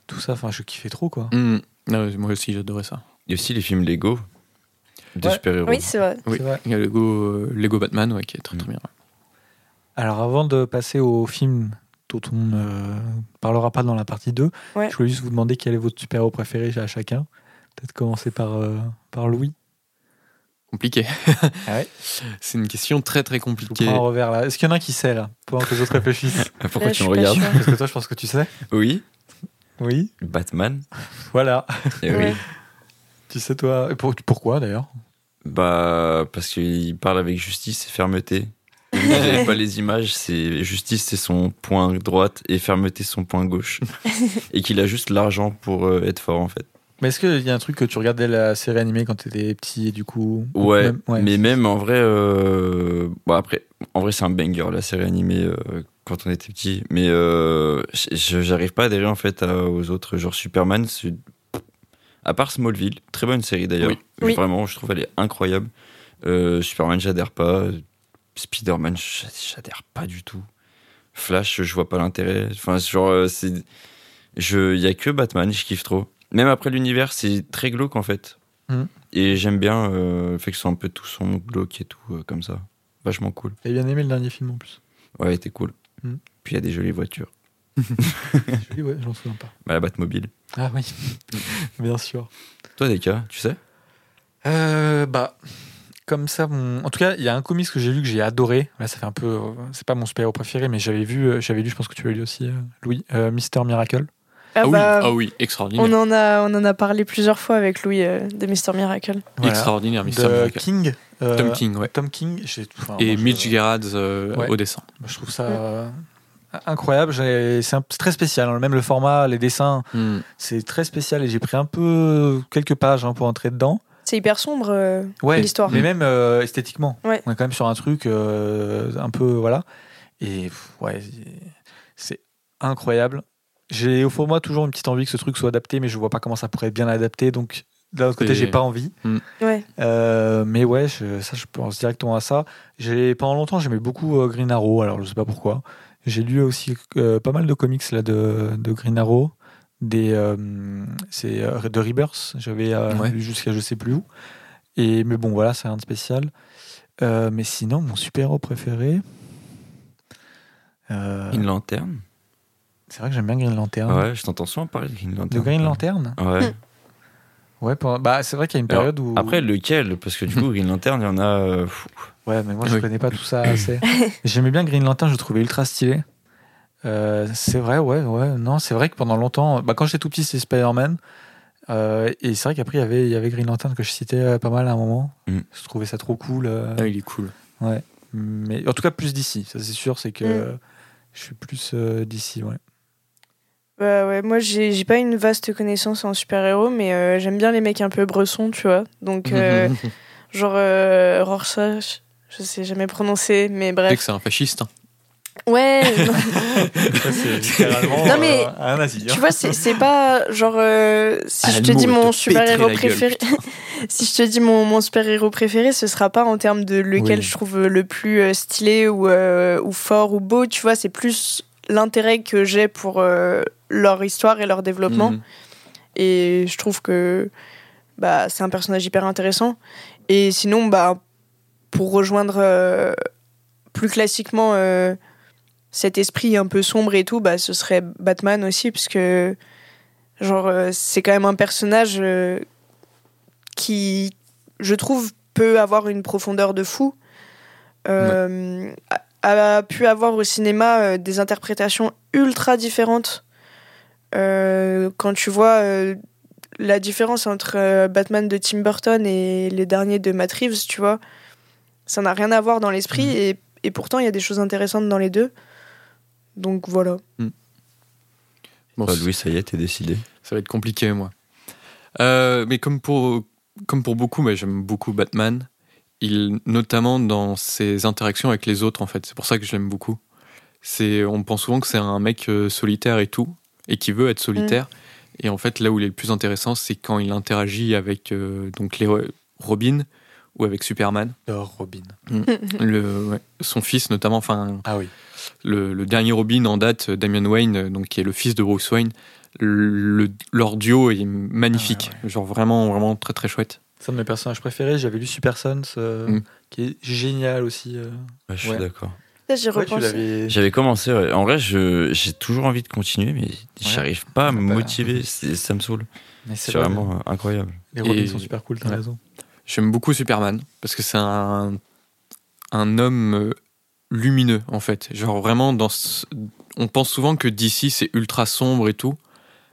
tout ça. Enfin, je kiffais trop quoi. Mm. Ah moi aussi j'adorais ça. Il y a aussi les films Lego. de Ouais. super-héros. Oui, c'est vrai. Oui. C'est vrai. Il y a Lego, euh, Lego Batman, ouais, qui est très très Mm. bien. Alors avant de passer au film dont on ne parlera pas dans la partie 2, Ouais. je voulais juste vous demander quel est votre super-héros préféré à chacun. Peut-être commencer par, euh, par Louis. Compliqué. Ah ouais C'est une question très très Je vous compliquée. prends un revers là. Est-ce qu'il y en a un qui sait là Pendant que les autres réfléchissent. Pourquoi Là, tu me regardes. Parce que toi, je pense que tu sais. Oui, Oui. Batman. Voilà. Eh Ouais. oui. Tu sais toi. Et pour- pourquoi d'ailleurs? Bah, parce qu'il parle avec justice et fermeté. Vous n'avez pas les images, c'est justice, c'est son point droite et fermeté, son point gauche. et qu'il a juste l'argent pour euh, être fort en fait. Mais est-ce qu'il y a un truc que tu regardais la série animée quand tu étais petit et du coup? Ouais, même- ouais. mais même en vrai, euh, bon après, en vrai c'est un banger la série animée euh, quand on était petit. Mais euh, j'arrive pas à adhérer en fait à- aux autres, genre Superman. c'est- À part Smallville, très bonne série d'ailleurs. Oui. Oui. Vraiment, je trouve elle est incroyable. Euh, Superman, j'adhère pas. Spider-Man, j'a- j'adhère pas du tout. Flash, je vois pas l'intérêt. Enfin, genre, euh, c'est. Je... Il y a que Batman, je kiffe trop. Même après l'univers, c'est très glauque en fait. Mhm. Et j'aime bien euh, le fait que ce soit un peu tout son glauque et tout, euh, comme ça. Vachement cool. J'ai bien aimé le dernier film en plus. Ouais, c'était cool. Mhm. Puis il y a des jolies voitures. Oui, ouais, j'en souviens pas. Bah, la Batmobile. Ah oui, bien sûr. Toi, Deka, tu sais? Euh, bah, comme ça, mon- en tout cas, il y a un comics que j'ai lu que j'ai adoré. Là, ça fait un peu. C'est pas mon super-héros préféré, mais j'avais vu, euh, j'avais lu, je pense que tu l'as lu aussi, euh, Louis, euh, Mister Miracle. Ah, Ah, bah, oui, ah oui, extraordinaire. on, en a, on en a parlé plusieurs fois avec Louis euh, de Mister Miracle. Voilà. Extraordinaire. De Miracle. King. euh, Tom King, ouais. Tom King. enfin, Et moi, je- Mitch Gerrard euh, Ouais. au dessin. Je trouve ça euh, incroyable. J'ai- C'est un- c'est très spécial. hein. Même le format, les dessins, Hmm. c'est très spécial. Et j'ai pris un peu quelques pages hein, pour entrer dedans. C'est hyper sombre, euh, Ouais, l'histoire. mais même euh, esthétiquement. Ouais. On est quand même sur un truc euh, un peu. Voilà. Et pff, ouais, c'est incroyable. J'ai au fond de moi toujours une petite envie que ce truc soit adapté, mais je vois pas comment ça pourrait être bien adapté. Donc d'un autre côté, j'ai pas envie. Ouais. Euh, mais ouais, je- ça, je pense directement à ça. J'ai pendant longtemps, j'aimais beaucoup euh, Green Arrow. Alors, je sais pas pourquoi. J'ai lu aussi euh, pas mal de comics là de, de Green Arrow, des euh, c'est euh, de Rebirth. J'avais euh, Ouais. lu jusqu'à je sais plus où. Et mais bon, voilà, c'est rien de spécial. Euh, mais sinon, mon super héros préféré. euh, Une lanterne c'est vrai que j'aime bien Green Lantern. Ouais, je t'entends souvent parler de Green Lantern. De Green Lantern Ouais. Ouais, pendant- bah, c'est vrai qu'il y a une Alors, période où. Après, lequel? Parce que du coup, Green Lantern, il y en a. Ouais, mais moi je Oui. connais pas tout ça assez. J'aimais bien Green Lantern, je le trouvais ultra stylé. Euh, c'est vrai, ouais, ouais. Non, c'est vrai que pendant longtemps, bah, quand j'étais tout petit, c'était Spider-Man. Euh, et c'est vrai qu'après, il y avait- il y avait Green Lantern que je citais euh, pas mal à un moment. Mm. Je trouvais ça trop cool. euh, Ah, il est cool. mais en tout cas, plus d'ici, ça c'est sûr, c'est que Mm. je suis plus euh, d'ici, ouais. Bah ouais, moi j'ai pas une vaste connaissance en super-héros, mais euh, j'aime bien les mecs un peu bressons, tu vois. Donc, euh, genre euh, Rorschach, je sais jamais prononcer, mais Tu sais bref. que c'est un fasciste. hein. Ouais, Ça, c'est littéralement Non, mais euh, un nazi. hein. tu vois, c'est c'est pas genre. euh, si je te mon super-héros gueule, préféré. si je te dis mon, mon super-héros préféré, ce sera pas en termes de lequel Oui. je trouve le plus euh, stylé ou, euh, ou fort ou beau, tu vois, c'est plus l'intérêt que j'ai pour leur histoire et leur développement. Mhm. Et je trouve que bah, c'est un personnage hyper intéressant. Et sinon, bah, pour rejoindre plus classiquement euh, cet esprit un peu sombre et tout, bah, ce serait Batman aussi, parce que genre, euh, c'est quand même un personnage euh, qui, je trouve, peut avoir une profondeur de fou. Euh, a, a pu avoir au cinéma euh, des interprétations ultra différentes. Euh, quand tu vois la différence entre Batman de Tim Burton et les derniers de Matt Reeves, tu vois, ça n'a rien à voir dans l'esprit Mhm. et, et pourtant il y a des choses intéressantes dans les deux. Donc voilà. Bon, Bah, Louis, ça y est, t'es décidé. Ça va être compliqué, moi. Euh, mais comme pour, comme pour beaucoup, mais j'aime beaucoup Batman. Il, notamment dans ses interactions avec les autres, en fait. C'est pour ça que je l'aime beaucoup. C'est, on pense souvent que c'est un mec euh, solitaire et tout, et qui veut être solitaire. Et en fait, là où il est le plus intéressant, c'est quand il interagit avec euh, donc les Robin ou avec Superman. De Robin. Le, ouais, son fils, notamment, enfin, Ah oui. le, le dernier Robin en date, Damian Wayne, euh, donc qui est le fils de Bruce Wayne, le, leur duo est magnifique, Ah genre vraiment vraiment très très chouette. C'est un de mes personnages préférés. J'avais lu Super Sons, euh, Mm. qui est génial aussi. euh. Ouais, je suis Ouais. d'accord. J'avais commencé, ouais. en vrai, j'ai toujours envie de continuer, mais j'arrive pas à me Bah, motiver, c'est- ça me saoule. C'est vrai, vraiment euh, incroyable. Les Robins Et- sont super cool, t'as Ouais. raison. J'aime beaucoup Superman parce que c'est un, un homme euh, lumineux en fait. Genre vraiment dans ce- on pense souvent que DC c'est ultra sombre et tout,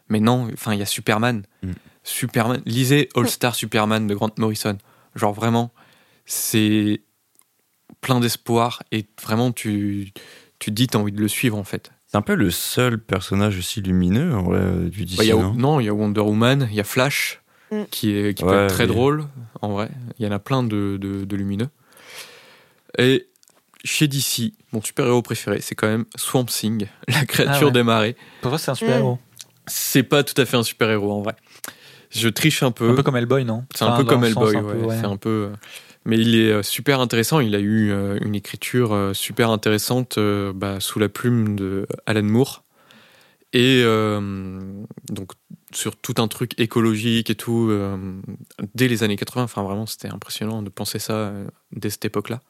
mais non, enfin il y a Superman. Mm. Superman, lisez All Star Superman de Grant Morrison. Genre vraiment c'est plein d'espoir et vraiment tu tu te dis t'as envie de le suivre en fait. C'est un peu le seul personnage aussi lumineux en vrai, du DC. Bah, a, non, il y a Wonder Woman, il y a Flash, Mm. qui, est, qui peut Ouais, être très oui. drôle, en vrai. Il y en a plein de, de, de lumineux. Et chez DC, mon super-héros préféré, c'est quand même Swamp Thing, la créature Ah ouais. des marais. Pour toi, c'est un super héros. C'est pas tout à fait un super-héros, en vrai. Je triche un peu. Un peu comme Hellboy, non? C'est un peu comme Hellboy, ouais. ouais. C'est un peu. euh, Mais il est euh, super intéressant. Il a eu euh, une écriture super intéressante bah, sous la plume de Alan Moore. Et euh, donc sur tout un truc écologique et tout euh, dès les années 80. Enfin vraiment, c'était impressionnant de penser ça euh, dès cette époque-là.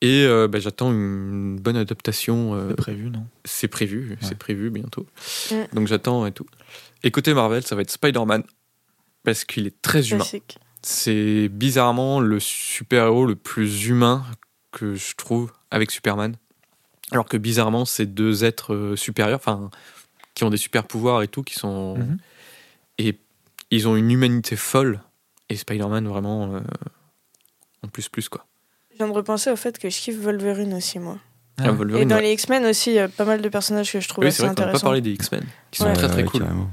Et euh, bah, j'attends une bonne adaptation. euh, C'est prévu, non? c'est prévu, Ouais. c'est prévu bientôt. Donc j'attends et tout. Et côté Marvel, ça va être Spider-Man parce qu'il est très humain. C'est bizarrement le super-héros le plus humain que je trouve avec Superman. Alors que bizarrement, c'est deux êtres euh, supérieurs, enfin, qui ont des super pouvoirs et tout, qui sont. Mhm. Et ils ont une humanité folle. Et Spider-Man, vraiment, euh, en plus, plus, quoi. Je viens de repenser au fait que je kiffe Wolverine aussi, moi. Ah Ah. Wolverine, Et dans ouais. les X-Men aussi, il y a pas mal de personnages que je trouve Oui, assez vrai qu'on n'a pas intéressants. parlé des X-Men, qui sont Ouais. très très Ouais, cool. carrément.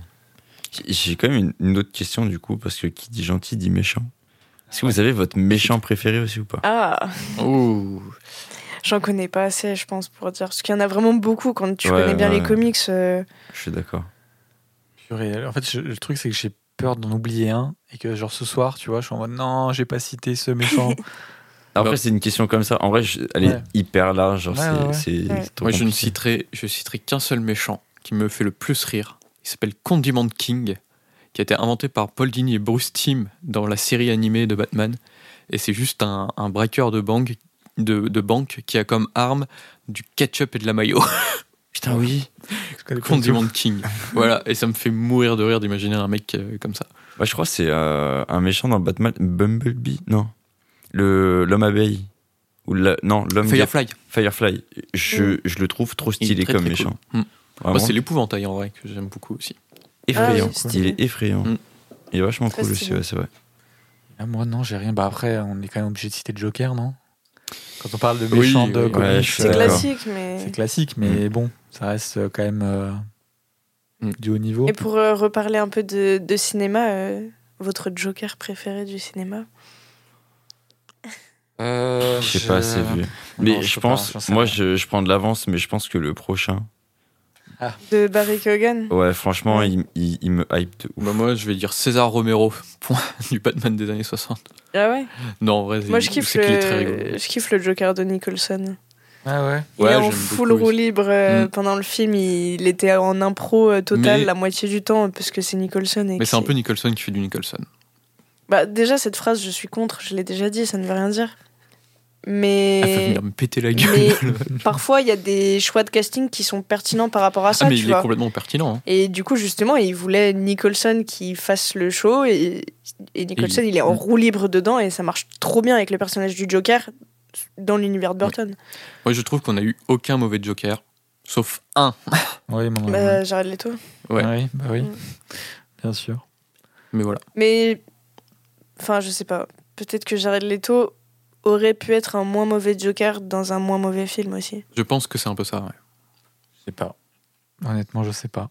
J'ai- quand même une, une autre question du coup, parce que qui dit gentil dit méchant. Est-ce que vous avez votre méchant préféré aussi ou pas? Ah, Ouh. J'en connais pas assez, je pense, pour dire. Parce qu'il y en a vraiment beaucoup quand tu Ouais, connais bien ouais. les comics. euh, Je suis d'accord. En fait, je- le truc, c'est que j'ai peur d'en oublier un. Et que, genre, ce soir, tu vois, je suis en mode non, j'ai pas cité ce méchant. Après, c'est une question comme ça. En vrai, je- elle est hyper large. Genre, Ouais, c'est Moi, je ne citerai, je citerai qu'un seul méchant qui me fait le plus rire. Il s'appelle Condiment King, qui a été inventé par Paul Dini et Bruce Timm dans la série animée de Batman. Et c'est juste un, un braqueur de banque, de, de banque qui a comme arme du ketchup et de la mayo. Putain, oui. Condiment. King. voilà, et ça me fait mourir de rire d'imaginer un mec euh, comme ça. Ouais, je crois que c'est euh, un méchant dans Batman. Bumblebee Non. Le- L'homme abeille. Ou la- non, l'homme Firefly. Firefly. Je, je le trouve trop stylé très, comme très méchant. cool. Mm. Moi, c'est l'épouvantail en vrai que j'aime beaucoup aussi. effrayant. Ah oui, il est effrayant. Mm. Il est vachement Très cool aussi, ouais, c'est vrai. Ah, moi, non, j'ai rien. Bah, après, on est quand même obligé de citer Joker, non? Quand on parle de Oui, méchants de oui. comics, Ouais, C'est classique, mais. C'est classique, mais bon, ça reste euh, quand même euh, Mm. du haut niveau. Et pour euh, reparler un peu de, de cinéma, euh, votre Joker préféré du cinéma? Euh, Je sais pas assez vu. Mais Non, je pense, moi je prends de l'avance, mais je pense que le prochain, De Barry Keoghan ouais, franchement, Ouais. il, il, il me hype de ouf. Bah, moi, je vais dire César Romero, point, du Batman des années 60. Ah ouais? Non, en vrai, Moi, je kiffe, c'est qu'il est très le... rigolo. je kiffe le Joker de Nicholson. Ah ouais? Il Ouais, est en full roue libre euh, Mm. pendant le film. Il était en impro euh, total Mais- la moitié du temps parce que c'est Nicholson. Et Mais c'est un peu Nicholson qui fait du Nicholson. Bah, déjà, cette phrase, je suis contre, je l'ai déjà dit, ça ne veut rien dire. Elle Mais, venir me péter la gueule. mais parfois, il y a des choix de casting qui sont pertinents par rapport à ça, ah, mais tu il vois. est complètement pertinent. hein. Et du coup, justement, il voulait Nicholson qui fasse le show et, et Nicholson, il est en roue libre dedans et ça marche trop bien avec le personnage du Joker dans l'univers de Burton. Moi, je trouve qu'on a eu aucun mauvais Joker, sauf un. Oui, mon Bah, Jared Leto. Ouais. Oui, bah oui. Mm. Bien sûr. Mais voilà. Mais, enfin, je sais pas. Peut-être que Jared Leto aurait pu être un moins mauvais Joker dans un moins mauvais film aussi. Je pense que c'est un peu ça. ouais. Je sais pas. Honnêtement, je sais pas.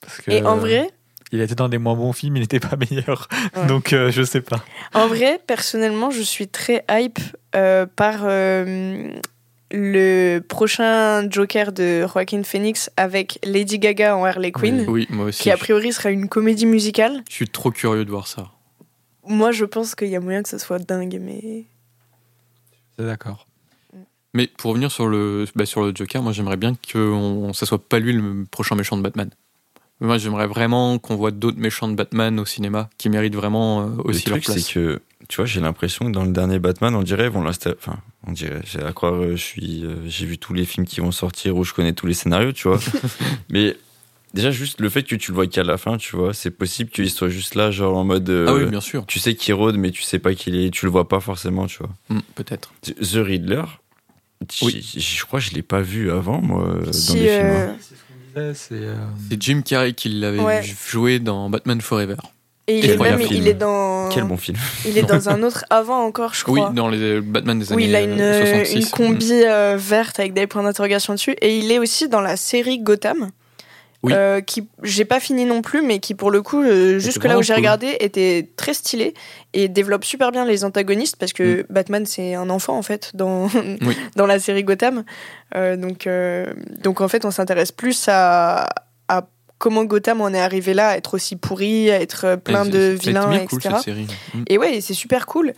Parce que, Et en euh, vrai, Il était dans des moins bons films, il n'était pas meilleur. Ouais. Donc, euh, je sais pas. en vrai, personnellement, je suis très hype euh, par euh, le prochain Joker de Joaquin Phoenix avec Lady Gaga en Harley Quinn. Oui, moi aussi. qui a priori sera une comédie musicale. Je suis trop curieux de voir ça. Moi, je pense qu'il y a moyen que ce soit dingue, mais d'accord. Mais pour revenir sur le, bah, sur le Joker, moi j'aimerais bien que on, ça soit pas lui le prochain méchant de Batman. Moi, j'aimerais vraiment qu'on voit d'autres méchants de Batman au cinéma qui méritent vraiment euh, aussi le leur truc, place. c'est que, tu vois, j'ai l'impression que dans le dernier Batman, on dirait, vont enfin, on dirait, j'ai à croire, euh, je suis, euh, j'ai vu tous les films qui vont sortir ou je connais tous les scénarios, tu vois. Mais déjà, juste le fait que tu le vois qu'à la fin, tu vois, c'est possible qu'il soit juste là, genre en mode. euh, Ah oui, bien sûr. Tu sais qu'il rôde, mais tu sais pas qu'il est, tu le vois pas forcément, tu vois. Hmm, Peut-être. The Riddler, Oui. je crois que je l'ai pas vu avant, moi, dans Si, les films. euh, hein. C'est ce euh, Jim Carrey qui l'avait Ouais. joué dans Batman Forever. Et il est même, il est dans. Quel bon film. Il est dans un autre avant encore, je Oui, crois. dans les Batman des Oui, années il a une, euh, 66. une combi euh, verte avec des points d'interrogation dessus. Et il est aussi dans la série Gotham. Oui. euh, qui j'ai pas fini non plus, mais qui pour le coup, euh, jusque là où j'ai cool. regardé, était très stylé et développe super bien les antagonistes parce que Batman c'est un enfant en fait dans, Mm. Oui. dans la série Gotham. Euh, donc, euh, donc en fait, on s'intéresse plus à, à comment Gotham en est arrivé là, à être aussi pourri, à être plein Et de vilains, cool, etc. cette série. Hmm. Et ouais, c'est super cool.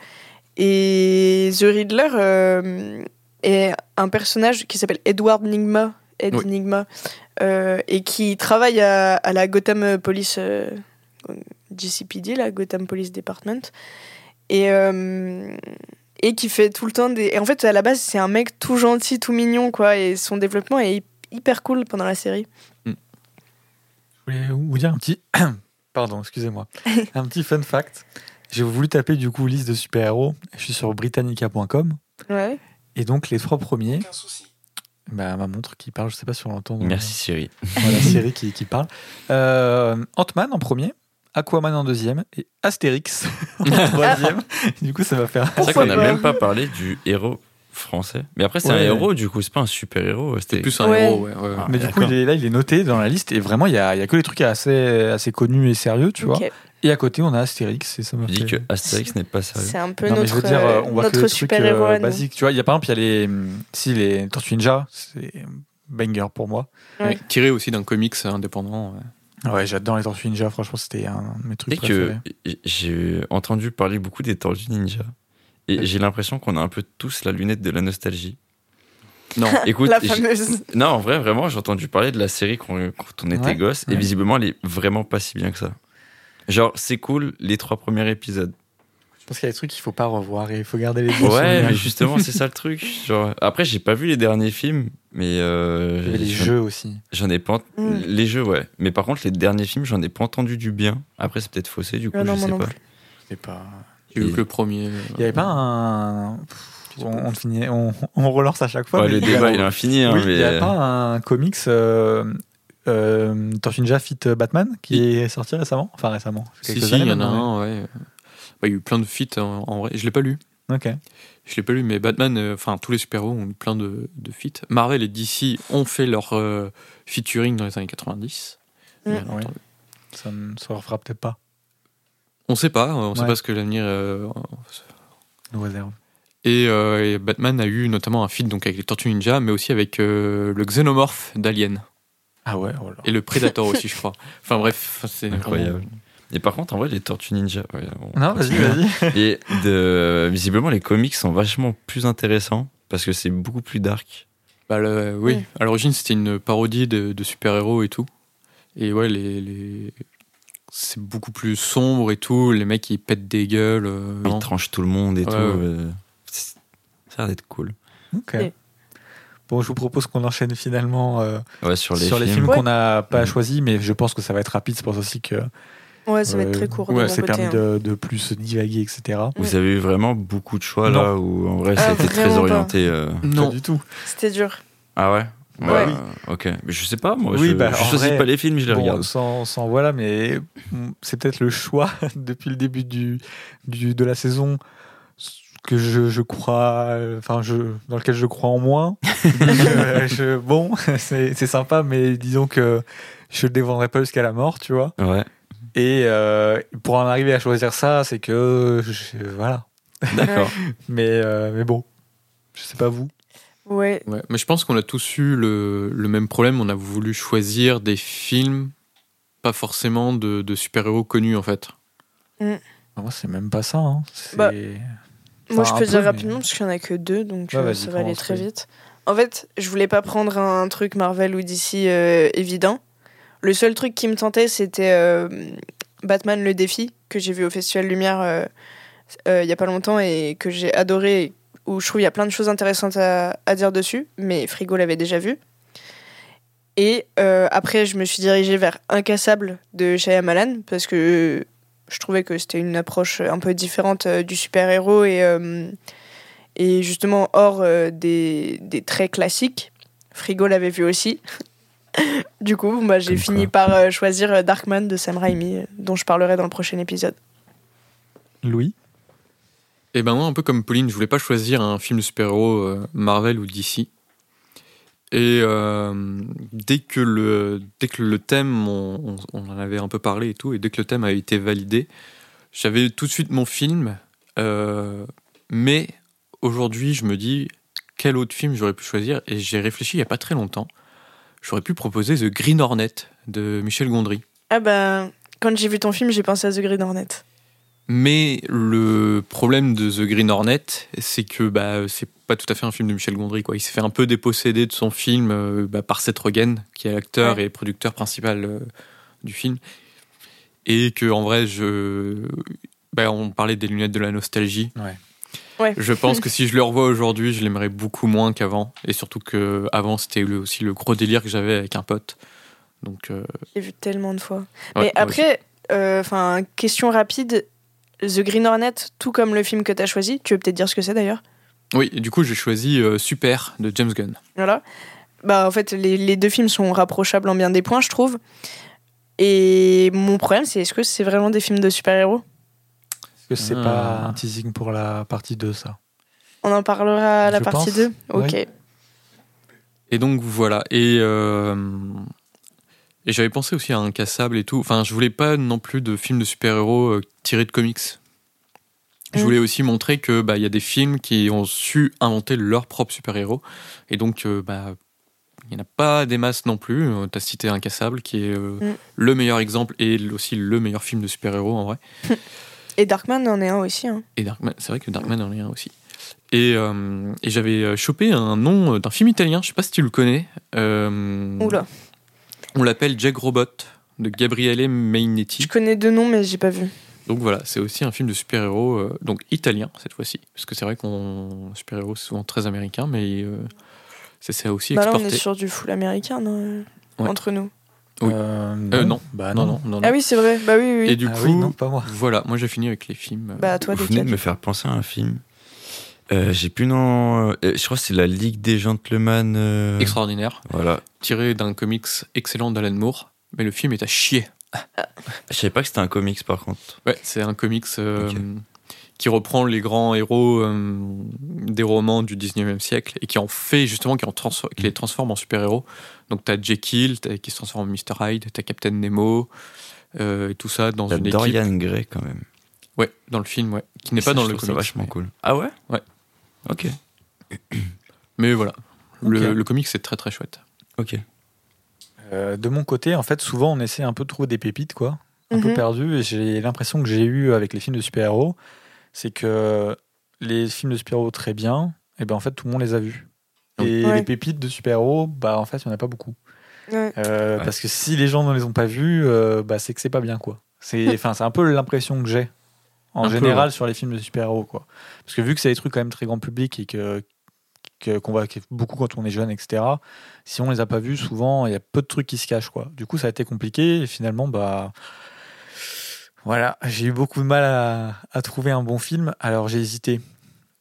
Et The Riddler est un personnage qui s'appelle Edward Nigma, Ed Oui. Nigma, euh, et qui travaille à, à la Gotham Police euh, GCPD, la Gotham Police Department, et euh, et qui fait tout le temps des. Et en fait, à la base, c'est un mec tout gentil, tout mignon, quoi, et son développement est hy- hyper cool pendant la série. Je voulais vous dire un petit. Pardon, excusez-moi. un petit fun fact. J'ai voulu taper du coup liste de super-héros. Je suis sur britannica.com. Ouais. Et donc les trois premiers. Bah, ma montre qui parle, je sais pas si on l'entend. Merci Siri. la série qui, qui parle. Euh, Ant-Man en premier, Aquaman en deuxième et Astérix en troisième. du coup, ça va faire. C'est vrai qu'on n'a même pas parlé du héros français. Mais après, c'est un héros, du coup, c'est pas un super héros. C'est C'était plus un Ouais. héros, ouais. ouais. Ah, Mais du coup, il est, là, il est noté dans la liste et vraiment, il y a, il y a que les trucs assez, assez connus et sérieux, tu vois. Et à côté, on a Astérix et ça m'a Je dis que Astérix n'est pas sérieux. C'est un peu Non, mais notre, je veux dire, euh, on voit que notre euh, à nous. basiques. Tu vois, il y a par exemple, il y a les, si les Tortues Ninja, c'est banger pour moi. Ouais. Ouais, Tiré aussi d'un comics indépendant. ouais. Ouais, j'adore les Tortues Ninja. Franchement, c'était un de mes trucs que préférés. j'ai entendu parler beaucoup des Tortues Ninja. Et j'ai l'impression qu'on a un peu tous la lunette de la nostalgie. Non, Écoute, La fameuse. non, en vrai, vraiment, j'ai entendu parler de la série quand, quand on était Ouais. gosse, et visiblement, elle est vraiment pas si bien que ça. Genre, c'est cool les trois premiers épisodes. Je pense qu'il y a des trucs qu'il faut pas revoir et il faut garder les bons Ouais, souvenirs. mais justement, c'est ça le truc. Genre, après, j'ai pas vu les derniers films, mais euh, Il y avait les jeux aussi. J'en ai pas. Mm. Les jeux, ouais. Mais par contre, les derniers films, j'en ai pas entendu du bien. Après, c'est peut-être faussé, du coup, Ah non, je sais non pas. C'est pas. j'ai vu que le premier. euh, Il y avait pas un. On, on finit, on, on relance à chaque fois. Ouais, mais le débat, il est infini. Hein, Oui, mais... il y a pas un comics euh, euh, Tortue Ninja Fit Batman qui est sorti récemment? Enfin récemment. Si, si, il y en a un, ouais. Bah, il y a eu plein de feats en, en vrai. Je l'ai pas lu. Ok. Je l'ai pas lu, mais Batman, euh, enfin tous les super-héros ont eu plein de, de feats. Marvel et DC ont fait leur euh, featuring dans les années 90. Mm. Bien Oui. entendu. Ça ne se refera peut-être pas. On sait pas, on sait Ouais. pas ce que l'avenir. euh, Nous réserve. et, euh, et Batman a eu notamment un feat donc avec les Tortues Ninja, mais aussi avec euh, le Xenomorph d'Alien Ah ouais, oh et le Predator aussi, je crois. Enfin bref, c'est Incroyable. vraiment- Et par contre, en vrai, les Tortues Ninja. ouais, Non, vas-y, vas-y. Et de, visiblement, les comics sont vachement plus intéressants parce que c'est beaucoup plus dark. Bah, le- oui, à l'origine c'était une parodie de, de super-héros et tout. Et ouais, les, les- c'est beaucoup plus sombre et tout. Les mecs ils pètent des gueules. euh, Ils tranchent tout le monde et Ouais, tout. ouais. euh, c'est- ça a l'air d'être cool. Ok. Et- Bon, je vous propose qu'on enchaîne finalement euh, Ouais, sur les sur films. films Ouais. qu'on n'a pas choisis, mais je pense que ça va être rapide. C'est pour ça aussi que Ouais, ça va être euh, très court. ouais, c'est permis hein. de, de plus divaguer, etc. Vous avez eu vraiment beaucoup de choix Non. là où en vrai Ah, c'était très orienté. euh, Non, Pas du tout. C'était dur. Ah ouais? Ouais. Ouais, Ok. Mais je sais pas, moi. Oui, je, bah, je choisis vrai, pas les films, je les Bon, regarde. sans, sans voilà, mais mm, c'est peut-être le choix depuis le début du, du- de la saison que je, je crois, euh, enfin, je, dans lequel je crois en moins. je, je- bon, c'est c'est sympa, mais disons que je le défendrai pas jusqu'à la mort, tu vois. Ouais. Et euh, pour en arriver à choisir ça, c'est que je- voilà. D'accord. Mais, euh, mais bon, je sais pas vous. Ouais. Ouais, mais je pense qu'on a tous eu le, le même problème. On a voulu choisir des films, pas forcément de, de super-héros connus en fait. Ah, Moi, c'est même pas ça. hein. C'est- Bah, Moi, je peux peu, dire mais- rapidement parce qu'il y en a que deux, donc Ouais, euh, ça va aller très vite. En fait, je voulais pas prendre un truc Marvel ou DC euh, évident. Le seul truc qui me tentait, c'était euh, Batman le défi, que j'ai vu au Festival Lumière euh, euh, il y a pas longtemps et que j'ai adoré, où je trouve il y a plein de choses intéressantes à, à dire dessus, mais Frigo l'avait déjà vu. Et après, je me suis dirigée vers Incassable de Shyamalan, parce que je trouvais que c'était une approche un peu différente euh, du super-héros et, euh, et justement hors euh, des, des traits classiques. Frigo l'avait vu aussi. du coup, bah, j'ai fini quoi. par euh, choisir Darkman de Sam Raimi, dont je parlerai dans le prochain épisode. Louis? Et ben moi, un peu comme Pauline, je voulais pas choisir un film de super-héros euh, Marvel ou DC. Et euh, dès que le dès que le thème, on, on- en avait un peu parlé et tout, et dès que le thème a été validé, j'avais tout de suite mon film. euh, mais aujourd'hui, je me dis quel autre film j'aurais pu choisir, et j'ai réfléchi il y a pas très longtemps. J'aurais pu proposer The Green Hornet de Michel Gondry. Ah bah, quand j'ai vu ton film, j'ai pensé à The Green Hornet. Mais le problème de The Green Hornet, c'est que bah, c'est pas tout à fait un film de Michel Gondry. Quoi. Il s'est fait un peu déposséder de son film euh, bah, par Seth Rogen, qui est l'acteur Ouais. et producteur principal euh, du film. Et que en vrai, je... bah, on parlait des lunettes de la nostalgie. Ouais. Ouais. Je pense que si je le revois aujourd'hui, je l'aimerais beaucoup moins qu'avant. Et surtout que avant, c'était aussi le gros délire que j'avais avec un pote. Donc, euh, J'ai vu tellement de fois. ouais, Mais après, euh, enfin, question rapide. The Green Hornet, tout comme le film que tu as choisi, tu veux peut-être dire ce que c'est d'ailleurs? Oui, du coup, j'ai choisi euh, Super de James Gunn. Voilà. Bah, en fait, les, les deux films sont rapprochables en bien des points, je trouve. Et mon problème, c'est est-ce que c'est vraiment des films de super-héros? Est-ce que c'est Ah. pas un teasing pour la partie 2, ça? On en parlera à la Je partie pense. 2 Ok. Oui. Et donc voilà. Et, euh, et j'avais pensé aussi à Incassable et tout. Enfin, je voulais pas non plus de films de super-héros euh, tirés de comics. Je Mm. voulais aussi montrer que bah il y a des films qui ont su inventer leur propre super-héros. Et donc euh, bah il n'y en a pas des masses non plus. Euh, T'as cité Incassable qui est euh, Mm. le meilleur exemple et aussi le meilleur film de super-héros en vrai. Et Darkman en est un aussi. hein. Et Darkman, c'est vrai que Darkman en est un aussi. Et, et j'avais chopé un nom d'un film italien, je sais pas si tu le connais. Oula. On l'appelle Jack Robot de Gabriele Je Mainetti. connais deux noms, mais j'ai pas vu. Donc voilà, c'est aussi un film de super-héros, euh, donc italien cette fois-ci. Parce que c'est vrai qu'on super-héros c'est souvent très américain, mais euh, c'est ça aussi Bah là, on est sur du full américain, non euh, Ouais. Entre nous. Oui. Euh, Euh, non. Bah non, non. non, non, non. Ah oui, c'est vrai. Bah oui, oui. Et du Ah coup, oui, non, pas moi. voilà, moi j'ai fini avec les films. Bah, toi, Vous venez de me faire penser à un film. Euh, J'ai plus non. euh, je crois que c'est la Ligue des Gentlemen. euh, extraordinaires, Voilà. tiré d'un comics excellent d'Alan Moore, mais le film est à chier. Je savais pas que c'était un comics par contre. Ouais, c'est un comics euh, qui reprend les grands héros euh, des romans du 19e siècle et qui en fait justement, qui, en transfor- qui les transforme en super-héros. Donc t'as Jekyll t'as- qui se transforme en Mr. Hyde, t'as Captain Nemo, euh, et tout ça dans une équipe. Dorian Gray quand même. Ouais, dans le film, ouais. Qui n'est pas dans je le comics. ça vachement mais- cool. Ah ouais? Ouais. Ok. Mais voilà. Le, Ok. le comics, c'est très très chouette. Ok. Euh, de mon côté, en fait, souvent, on essaie un peu de trouver des pépites, quoi. Un peu Mhm. perdu. Et j'ai l'impression que j'ai eu avec les films de super-héros, c'est que les films de super-héros très bien, et ben en fait, tout le monde les a vus. Et Ouais. les pépites de super-héros, bah en fait, il n'y en a pas beaucoup. Ouais. Euh, Ouais. Parce que si les gens ne les ont pas vus, euh, bah, c'est que c'est pas bien, quoi. C'est enfin, c'est un peu l'impression que j'ai en Un peu, général ouais. sur les films de super-héros, quoi. Parce que vu que c'est des trucs quand même très grand public et que qu'on voit beaucoup quand on est jeune, etc. Si on les a pas vus, souvent il y a peu de trucs qui se cachent, quoi. Du coup, ça a été compliqué et finalement, bah voilà, j'ai eu beaucoup de mal à, à trouver un bon film. Alors j'ai hésité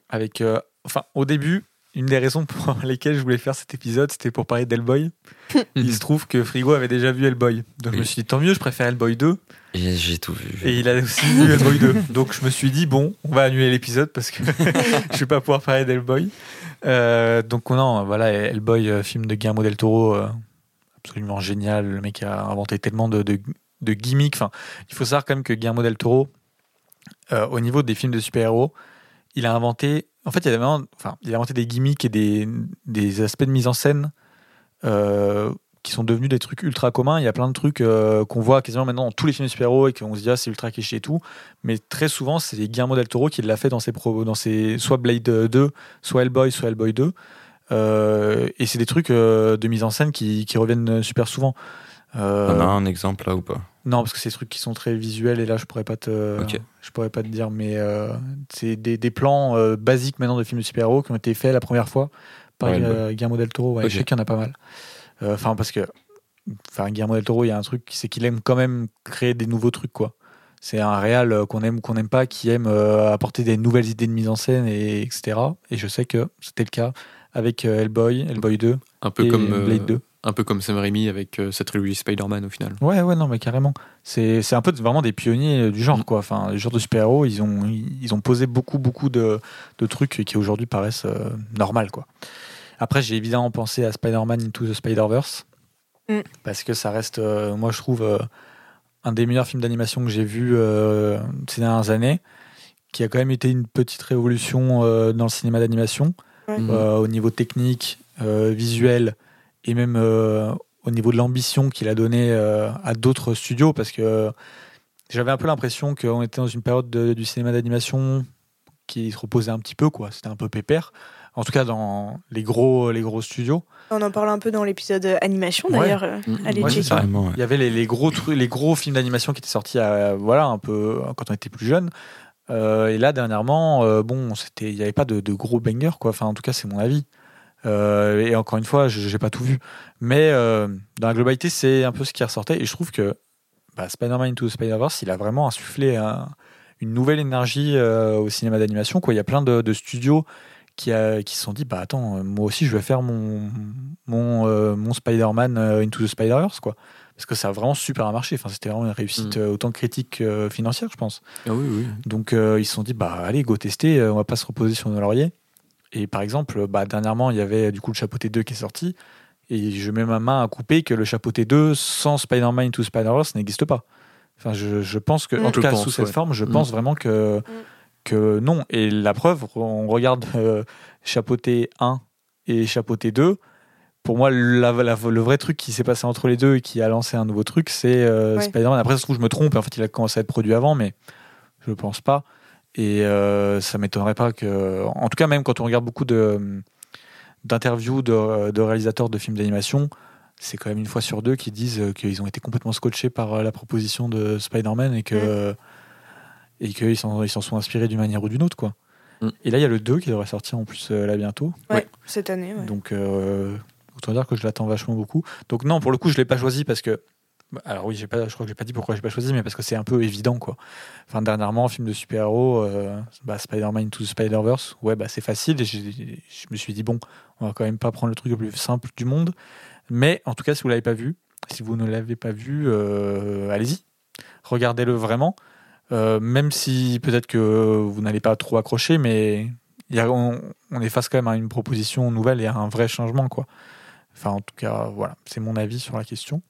avec, euh, enfin, au début. Une des raisons pour lesquelles je voulais faire cet épisode, c'était pour parler d'Hellboy. Il se trouve que Frigo avait déjà vu Hellboy. Donc je me suis dit, tant mieux, je préfère Hellboy 2. Et j'ai tout vu. Et il a aussi vu Hellboy 2. Donc je me suis dit, bon, on va annuler l'épisode parce que je vais pas pouvoir parler d'Hellboy. Euh, donc non, voilà, Hellboy, euh, film de Guillermo del Toro, euh, absolument génial. Le mec a inventé tellement de, de, de gimmicks. Enfin, il faut savoir quand même que Guillermo del Toro, euh, au niveau des films de super-héros, il a inventé, en fait, il a, inventé des gimmicks et des, des aspects de mise en scène euh, qui sont devenus des trucs ultra communs. Il y a plein de trucs euh, qu'on voit quasiment maintenant dans tous les films de super-héros et qu'on se dit ah c'est ultra cliché et tout. Mais très souvent c'est Guillermo del Toro qui l'a fait dans ses pro, dans ses soit Blade 2, soit Hellboy, soit Hellboy 2. Euh, et c'est des trucs de mise en scène qui, qui reviennent super souvent. On a un exemple là ou pas? Non, parce que c'est des trucs qui sont très visuels et là je pourrais pas te, je pourrais pas te dire, mais euh, c'est des, des plans euh, basiques maintenant de films de super-héros qui ont été faits la première fois par Ouais, euh, Guillermo del Toro. Ouais. Je sais qu'il y en a pas mal. Enfin, parce que enfin, Guillermo del Toro, il y a un truc, c'est qu'il aime quand même créer des nouveaux trucs, quoi. C'est un réal qu'on aime ou qu'on n'aime pas, qui aime apporter des nouvelles idées de mise en scène, et etc. Et je sais que c'était le cas avec Hellboy, Hellboy 2 Un peu et comme Blade 2. Un peu comme Sam Raimi avec euh, cette trilogie Spider-Man au final. Ouais, ouais, non, mais carrément. C'est c'est un peu vraiment des pionniers euh, du genre, Mm. quoi. Enfin, le genre de super-héros, ils ont, ils ont posé beaucoup, beaucoup de, de trucs qui aujourd'hui paraissent euh, normales, quoi. Après, j'ai évidemment pensé à Spider-Man Into the Spider-Verse. Mm. Parce que ça reste, euh, moi, je trouve, euh, un des meilleurs films d'animation que j'ai vu euh, ces dernières années, qui a quand même été une petite révolution euh, dans le cinéma d'animation, au niveau technique, euh, visuel, et même euh, au niveau de l'ambition qu'il a donné euh, à d'autres studios, parce que j'avais un peu l'impression qu'on était dans une période de- du cinéma d'animation qui se reposait un petit peu, quoi. C'était un peu pépère. En tout cas, dans les gros, les gros studios. On en parle un peu dans l'épisode animation d'ailleurs. euh, Mhm. Allez, Ouais, ça. Il y avait les, les gros trucs, les gros films d'animation qui étaient sortis, à, voilà, un peu quand on était plus jeune. Euh, et là, dernièrement, euh, bon, c'était, il n'y avait pas de, de gros bangers, quoi. Enfin, en tout cas, c'est mon avis. Euh, et encore une fois, je n'ai pas tout vu, mais euh, dans la globalité, c'est un peu ce qui ressortait. Et je trouve que bah, Spider-Man Into the Spider-Verse, il a vraiment insufflé un- une nouvelle énergie euh, au cinéma d'animation. Quoi, il y a plein de, de studios qui, a- qui se sont dit, bah attends, euh, moi aussi, je vais faire mon mon, mon Spider-Man Into the Spider-Verse, quoi parce que ça a vraiment super marché. Enfin, c'était vraiment une réussite Mm. euh, autant critique que financière, je pense. Ah oui, oui. Donc, ils se sont dit, bah allez, go tester, on va pas se reposer sur nos lauriers. Et par exemple, bah, dernièrement, il y avait du coup le Chapeauté 2 qui est sorti, et je mets ma main à couper que le Chapeauté 2 sans Spider-Man Into Spider-Verse n'existe pas. Enfin, je, je pense que, Mm. en tout Je cas, pense, sous cette ouais. forme, je Mm. pense vraiment que, que non. Et la preuve, on regarde euh, Chapeauté 1 et Chapeauté 2. Pour moi, la- la- le vrai truc qui s'est passé entre les deux et qui a lancé un nouveau truc, c'est euh, Ouais. Spider-Man. Après, ça se trouve, je me trompe. En fait, il a commencé à être produit avant, mais je pense pas. Et euh, ça m'étonnerait pas que. En tout cas, même quand on regarde beaucoup de d'interviews de, de réalisateurs de films d'animation, c'est quand même une fois sur deux qui disent qu'ils ont été complètement scotchés par la proposition de Spider-Man et que et qu'ils s'en ils s'en sont inspirés d'une manière ou d'une autre, quoi. Mm. Et là, il y a le 2 qui devrait sortir en plus euh, là bientôt. Ouais, cette année. ouais. Donc, euh, autant dire que je l'attends vachement beaucoup. Donc, non, pour le coup, je l'ai pas choisi parce que. Alors, oui, je crois que j'ai pas dit pourquoi j'ai pas choisi, mais parce que c'est un peu évident, quoi. Enfin, dernièrement, film de super-héros, euh, bah, Spider-Man Into Spider-Verse, ouais, bah, c'est facile. Je me suis dit, bon, on va quand même pas prendre le truc le plus simple du monde. Mais en tout cas, si vous l'avez pas vu, si vous ne l'avez pas vu, euh, allez-y. Regardez-le vraiment. Euh, même si peut-être que vous n'allez pas trop accrocher, mais on, on est face quand même à une proposition nouvelle et à un vrai changement, quoi. Enfin, en tout cas, voilà, c'est mon avis sur la question.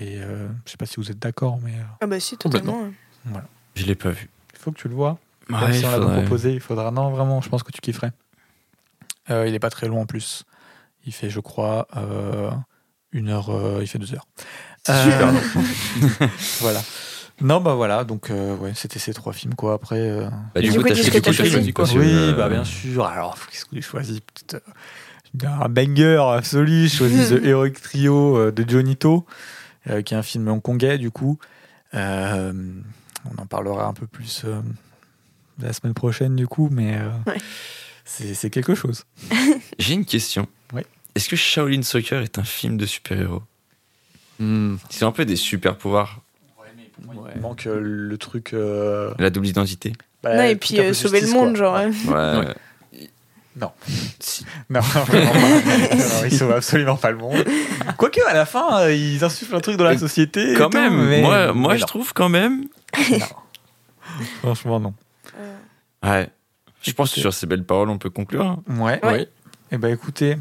Et euh, je sais pas si vous êtes d'accord, mais euh, Ah bah si, totalement. ouais. Je l'ai pas vu. il faut que tu le vois. Même si on l'a proposé, il faudra. Non, vraiment, je pense que tu kifferais. Euh, il est pas très long en plus. Il fait, je crois, euh, une heure. euh, il fait deux heures. Super Euh, voilà. Non, bah voilà. Donc, euh, ouais, c'était ces trois films, quoi. Après. euh, Bah, Du coup, t'as choisi choisi. quoi, oui, euh, bah bien sûr. Alors, qu'est-ce que j'ai choisi Un banger absolu. J'ai choisi The Heroic Trio de Jonito, euh, qui est un film hongkongais, du coup. Euh, on en parlera un peu plus euh, la semaine prochaine, du coup, mais euh, Ouais. c'est quelque chose. J'ai une question. Ouais. Est-ce que Shaolin Soccer est un film de super-héros? Hmm. C'est un peu des super-pouvoirs. Il manque euh, le truc. euh, La double identité. bah, Non, et puis euh, sauver le quoi. monde, genre. Ouais. Ouais. Ouais. Non. Si. Non, vraiment pas. Non, ils sauvent absolument pas le monde. Quoique, à la fin, euh, ils insufflent un truc dans la Euh, société. et Quand tout, même, mais- moi, moi mais je trouve quand même. Non. Franchement, non. Euh, Ouais. Je pense que sur ces belles paroles, on peut conclure. hein. Ouais. Ouais. Eh ben, écoutez,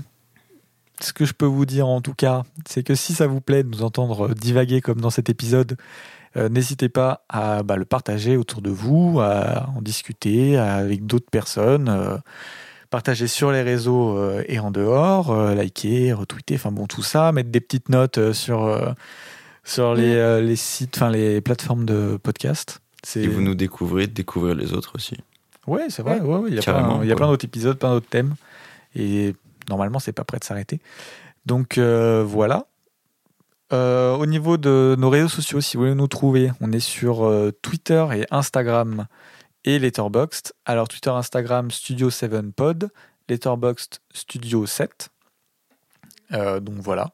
ce que je peux vous dire en tout cas, c'est que si ça vous plaît de nous entendre divaguer comme dans cet épisode, euh, n'hésitez pas à bah, le partager autour de vous, à en discuter avec d'autres personnes. euh, partager sur les réseaux euh, et en dehors, euh, liker, retweeter, enfin bon, tout ça, mettre des petites notes euh, sur, euh, sur les, Mm. euh, les sites, enfin les plateformes de podcast. Et vous nous découvrez, découvrir les autres aussi. Ouais, c'est vrai. Ouais, ouais, il y a Carrément, plein, d'autres épisodes, plein d'autres thèmes. Et normalement, c'est pas prêt de s'arrêter. Donc euh, voilà. Euh, au niveau de nos réseaux sociaux, si vous voulez nous trouver, on est sur euh, Twitter et Instagram et Letterboxd. Alors Twitter, Instagram, Studio 7 Pod, Letterboxd, Studio 7. Euh, donc voilà.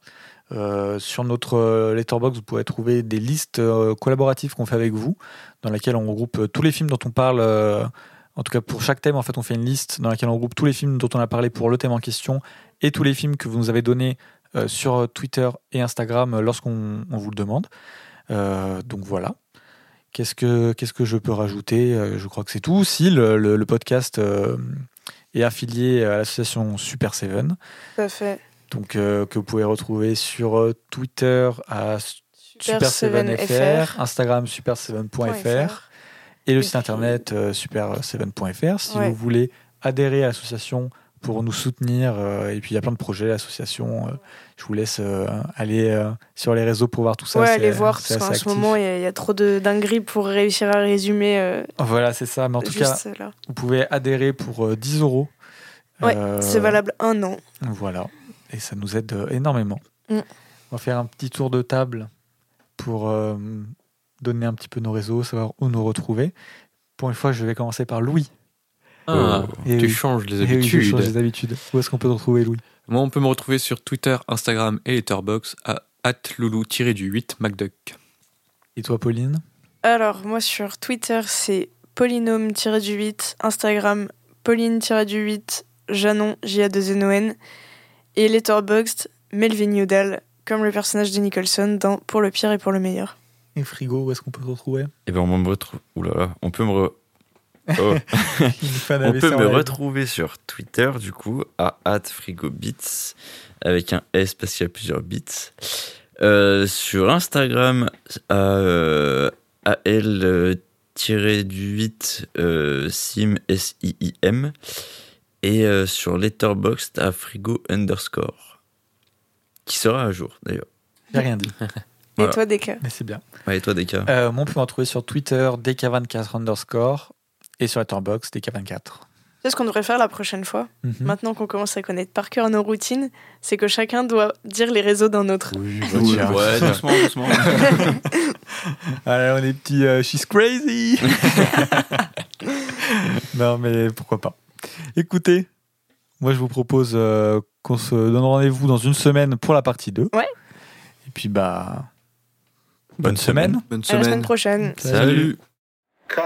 Euh, sur notre euh, Letterboxd, vous pourrez trouver des listes collaboratives qu'on fait avec vous, dans laquelle on regroupe tous les films dont on parle. en tout cas, pour chaque thème, en fait, on fait une liste dans laquelle on regroupe tous les films dont on a parlé pour le thème en question et tous les films que vous nous avez donnés sur Twitter et Instagram lorsqu'on on vous le demande. Donc voilà. Qu'est-ce que, qu'est-ce que je peux rajouter? Euh, Je crois que c'est tout. Si le, le- le podcast euh, est affilié à l'association Super Seven, Tout à fait. donc euh, que vous pouvez retrouver sur Twitter à Super super7fr, Instagram super7.fr et le site internet euh, super7.fr. Si Ouais. vous voulez adhérer à l'association pour nous soutenir, euh, et puis il y a plein de projets, l'association, je vous laisse euh, aller euh, sur les réseaux pour voir tout ça. ouais, allez voir, parce qu'en ce moment, il y, a- il y a trop de dingueries pour réussir à résumer euh, Voilà, c'est ça. Mais en tout cas, là. vous pouvez adhérer pour euh, 10 euros. Ouais, Euh, c'est valable un an. Voilà. Et ça nous aide euh, énormément. Mm. On va faire un petit tour de table pour euh, donner un petit peu nos réseaux, savoir où nous retrouver. Pour une fois, je vais commencer par Louis. Ah, Et tu oui. changes les Eh oui, je habitudes. change les habitudes. Où est-ce qu'on peut te retrouver, Louis? Moi, on peut me retrouver sur Twitter, Instagram et Letterboxd à @loulou-du8 MacDuck. Et toi, Pauline? Alors, moi sur Twitter, c'est polynôme-du8, Instagram pauline-du8, Janon, J-A-2-N-O-N, et Letterboxd, Melvin Udall, comme le personnage de Nicholson dans Pour le pire et pour le meilleur. Et Frigo, où est-ce qu'on peut te retrouver? Et ben on me retrouve. Oulala, on peut me re- Oh. On peut me retrouver sur Twitter, du coup, à @frigobits avec un S parce qu'il y a plusieurs bits. Euh, sur Instagram, à euh, AL euh, tiré du 8 euh, sim S I I M et euh, sur Letterboxd à frigo underscore qui sera à jour d'ailleurs. J'ai rien dit, Voilà. Et toi, Deka? Mais c'est bien. Ouais, et toi Deka? Euh, moi, on peut me retrouver sur Twitter, DK24 underscore, et sur Letterboxd, DK24. C'est ce qu'on devrait faire la prochaine fois, Mhm. maintenant qu'on commence à connaître par cœur nos routines, c'est que chacun doit dire les réseaux d'un autre. Oui, Oui, tiens. ouais, doucement, doucement. Allez, on est petits. euh, she's crazy. non, mais pourquoi pas. Écoutez, moi je vous propose euh, qu'on se donne rendez-vous dans une semaine pour la partie 2. Ouais. Et puis bah. Bonne, semaine. Bonne À la semaine semaine. prochaine. Salut. Cut.